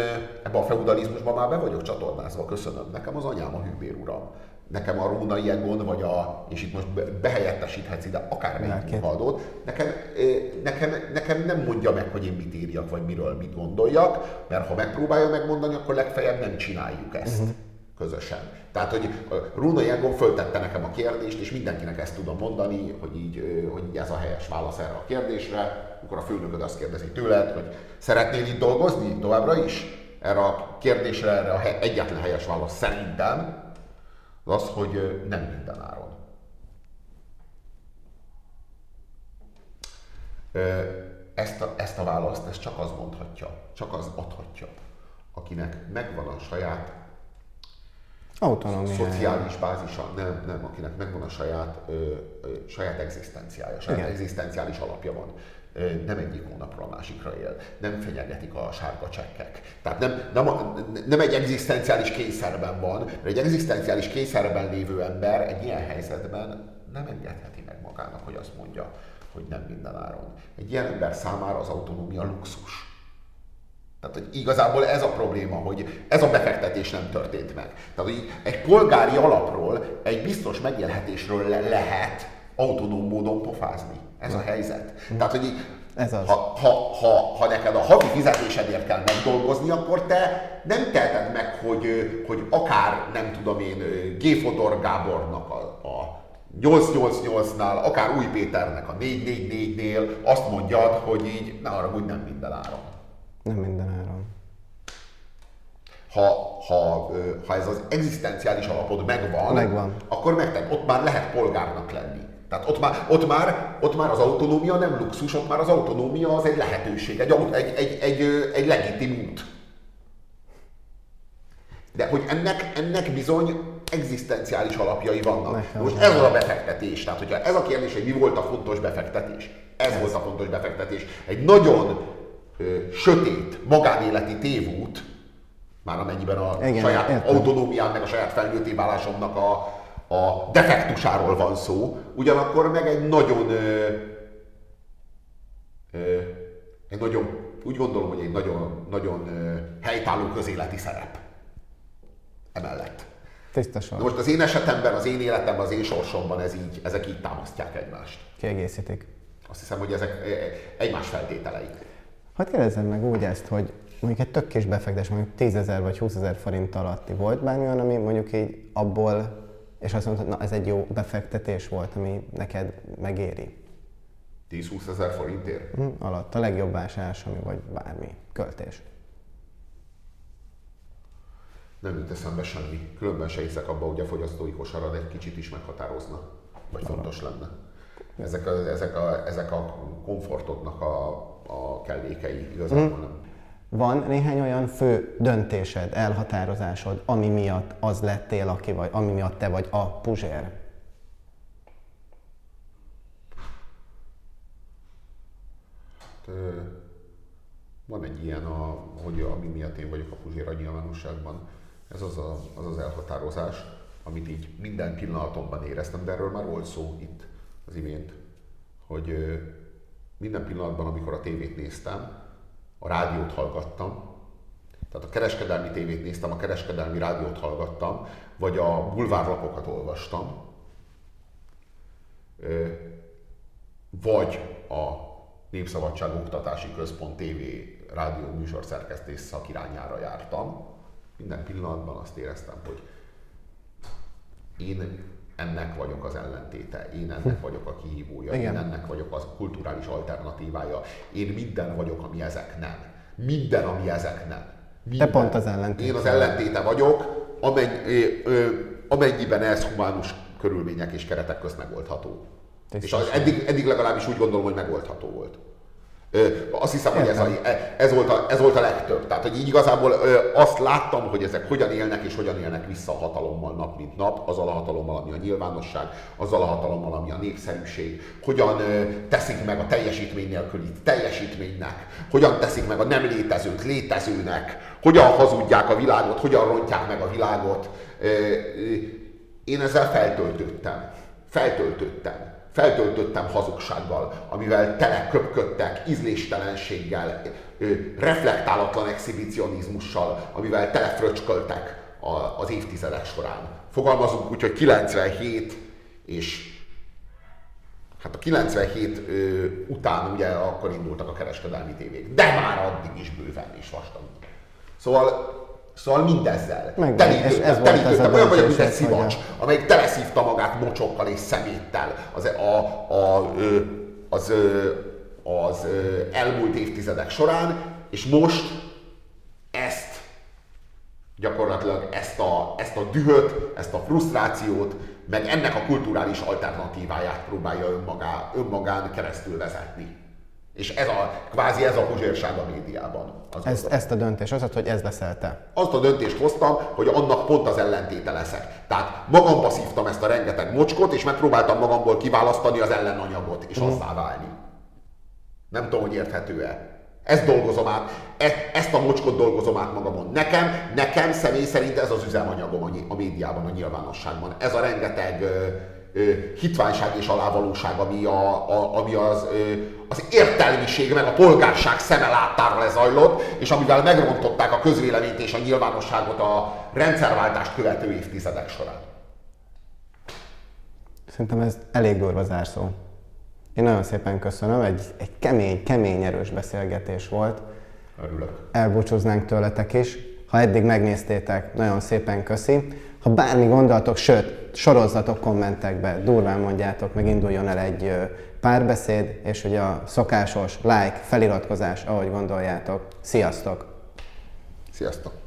ebben a feudalizmusban már be vagyok csatornázva, köszönöm. Nekem az anyám a hűbér uram nekem a Róna Jegon, vagy a, és itt most behelyettesíthetsz ide akármelyik munkahadót, nekem, nekem, nekem nem mondja meg, hogy én mit írjak, vagy miről mit gondoljak, mert ha megpróbálja megmondani, akkor legfeljebb nem csináljuk ezt uh-huh. közösen. Tehát, hogy Róna Jegon föltette nekem a kérdést, és mindenkinek ezt tudom mondani, hogy így, hogy így ez a helyes válasz erre a kérdésre, amikor a főnököd azt kérdezi tőled, hogy szeretnél itt dolgozni továbbra is? Erre a kérdésre, erre a egyetlen helyes válasz szerintem, az az, hogy nem minden áron. Ezt a, ezt a választ ezt csak az mondhatja, csak az adhatja, akinek megvan a saját Autonómiája. Szociális bázisa, nem, nem, akinek megvan a saját, ö, ö, saját egzisztenciája, saját Igen. egzisztenciális alapja van nem egyik hónapról a másikra él, nem fenyegetik a sárga csekkek. Tehát nem, nem, nem egy egzisztenciális kényszerben van, mert egy egzisztenciális kényszerben lévő ember egy ilyen helyzetben nem engedheti meg magának, hogy azt mondja, hogy nem minden áron. Egy ilyen ember számára az autonómia luxus. Tehát, hogy igazából ez a probléma, hogy ez a befektetés nem történt meg. Tehát, hogy egy polgári alapról, egy biztos megélhetésről le- lehet autonóm módon pofázni. Ez a helyzet. Tehát, hogy ez az. Ha, ha, ha, ha neked a havi fizetésedért kell megdolgozni, akkor te nem teheted meg, hogy, hogy akár, nem tudom én, G. Fodor Gábornak a, a 888-nál, akár Új Péternek a 444-nél azt mondjad, hogy így, ne arra úgy nem minden áron. Nem minden áron. Ha, ha, ha ez az egzisztenciális alapod megvan, megvan. akkor megten, ott már lehet polgárnak lenni. Tehát ott már, ott, már, ott már az autonómia nem luxus, ott már az autonómia az egy lehetőség, egy, egy, egy, egy, egy legitim út. De hogy ennek, ennek bizony egzisztenciális alapjai vannak. Nekem Most ez a befektetés. Tehát, hogyha ez a kérdés, hogy mi volt a fontos befektetés, ez, ez. volt a fontos befektetés. Egy nagyon ö, sötét, magánéleti tévút, már amennyiben a Igen, saját értem. autonómián, meg a saját felnőtté válásomnak a, a defektusáról van szó, ugyanakkor meg egy nagyon ö, ö, egy nagyon, úgy gondolom, hogy egy nagyon, nagyon ö, helytálló közéleti szerep emellett. Tiszta sor. Most az én esetemben, az én életemben, az én sorsomban ez így, ezek így támasztják egymást. Kiegészítik. Azt hiszem, hogy ezek egymás feltételei. Hadd kérdezzem meg úgy ezt, hogy mondjuk egy tök kis befektetés, mondjuk 10 ezer vagy 20 ezer forint alatti volt bármilyen, ami mondjuk így abból és azt mondtad, na ez egy jó befektetés volt, ami neked megéri. 10-20 ezer forintért? Mm, alatt a legjobb vásárlás, ami vagy bármi költés. Nem jut eszembe semmi. Különben se hiszek abba, hogy a fogyasztói kosarad egy kicsit is meghatározna, vagy Alap. fontos lenne. Ezek a, ezek a, ezek a komfortoknak a, a kellékei igazából mm. nem van néhány olyan fő döntésed, elhatározásod, ami miatt az lettél, aki vagy, ami miatt te vagy a Puzsér? Van egy ilyen, a, hogy ami miatt én vagyok a Puzsér a nyilvánosságban. Ez az, a, az az elhatározás, amit így minden pillanatomban éreztem, de erről már volt szó itt az imént, hogy minden pillanatban, amikor a tévét néztem, a rádiót hallgattam, tehát a kereskedelmi tévét néztem, a kereskedelmi rádiót hallgattam, vagy a bulvárlapokat olvastam, vagy a Népszabadság Oktatási Központ TV rádió műsorszerkesztés szakirányára jártam. Minden pillanatban azt éreztem, hogy én ennek vagyok az ellentéte, én ennek vagyok a kihívója, Igen. én ennek vagyok az kulturális alternatívája, én minden vagyok, ami ezek nem. Minden, ami ezek nem. Minden. Te pont az ellentéte. Én az ellentéte vagyok, amennyi, amennyiben ez humánus körülmények és keretek közt megoldható. És az, eddig, eddig legalábbis úgy gondolom, hogy megoldható volt. Azt hiszem, hogy ez, a, ez, volt a, ez volt a legtöbb. Tehát, hogy így igazából azt láttam, hogy ezek hogyan élnek és hogyan élnek vissza a hatalommal nap mint nap, azzal a hatalommal, ami a nyilvánosság, azzal a hatalommal, ami a népszerűség, hogyan teszik meg a teljesítmény nélküli teljesítménynek, hogyan teszik meg a nem létezőt létezőnek, hogyan hazudják a világot, hogyan rontják meg a világot. Én ezzel feltöltöttem. Feltöltöttem feltöltöttem hazugsággal, amivel teleköpködtek, ízléstelenséggel, reflektálatlan exhibicionizmussal, amivel telefröcsköltek az évtizedek során. Fogalmazunk úgy, hogy 97 és hát a 97 ö, után ugye akkor indultak a kereskedelmi tévék, de már addig is bőven is vastag. Szóval Szóval mindezzel. Meg, telítőttem, ez telítőttem, olyan vagyok, mint egy szivacs, amelyik teleszívta magát mocsokkal és szeméttel az, a, a, az, az, az elmúlt évtizedek során, és most ezt gyakorlatilag ezt a, ezt a dühöt, ezt a frusztrációt, meg ennek a kulturális alternatíváját próbálja önmagá, önmagán keresztül vezetni. És ez a, kvázi ez a huzsérság a médiában. Az ezt, ezt a döntés, az, hogy ez leszel te. Azt a döntést hoztam, hogy annak pont az ellentéte leszek. Tehát magamba szívtam ezt a rengeteg mocskot, és megpróbáltam magamból kiválasztani az ellenanyagot, és mm. azzá válni. Nem tudom, hogy érthető-e. Ezt dolgozom át, e, ezt a mocskot dolgozom át magamon. Nekem, nekem személy szerint ez az üzemanyagom a, a médiában, a nyilvánosságban. Ez a rengeteg hitványság és alávalóság, ami, a, a, ami az, az értelmiség meg a polgárság szeme láttára lezajlott, és amivel megrontották a közvéleményt és a nyilvánosságot a rendszerváltást követő évtizedek során. Szerintem ez elég durva zárszó. Én nagyon szépen köszönöm, egy, egy kemény, kemény, erős beszélgetés volt. Örülök. Elbúcsúznánk tőletek is. Ha eddig megnéztétek, nagyon szépen köszi. Ha bármi gondolatok, sőt, sorozzatok kommentekbe, durván mondjátok, meg induljon el egy párbeszéd, és hogy a szokásos like, feliratkozás, ahogy gondoljátok. Sziasztok! Sziasztok!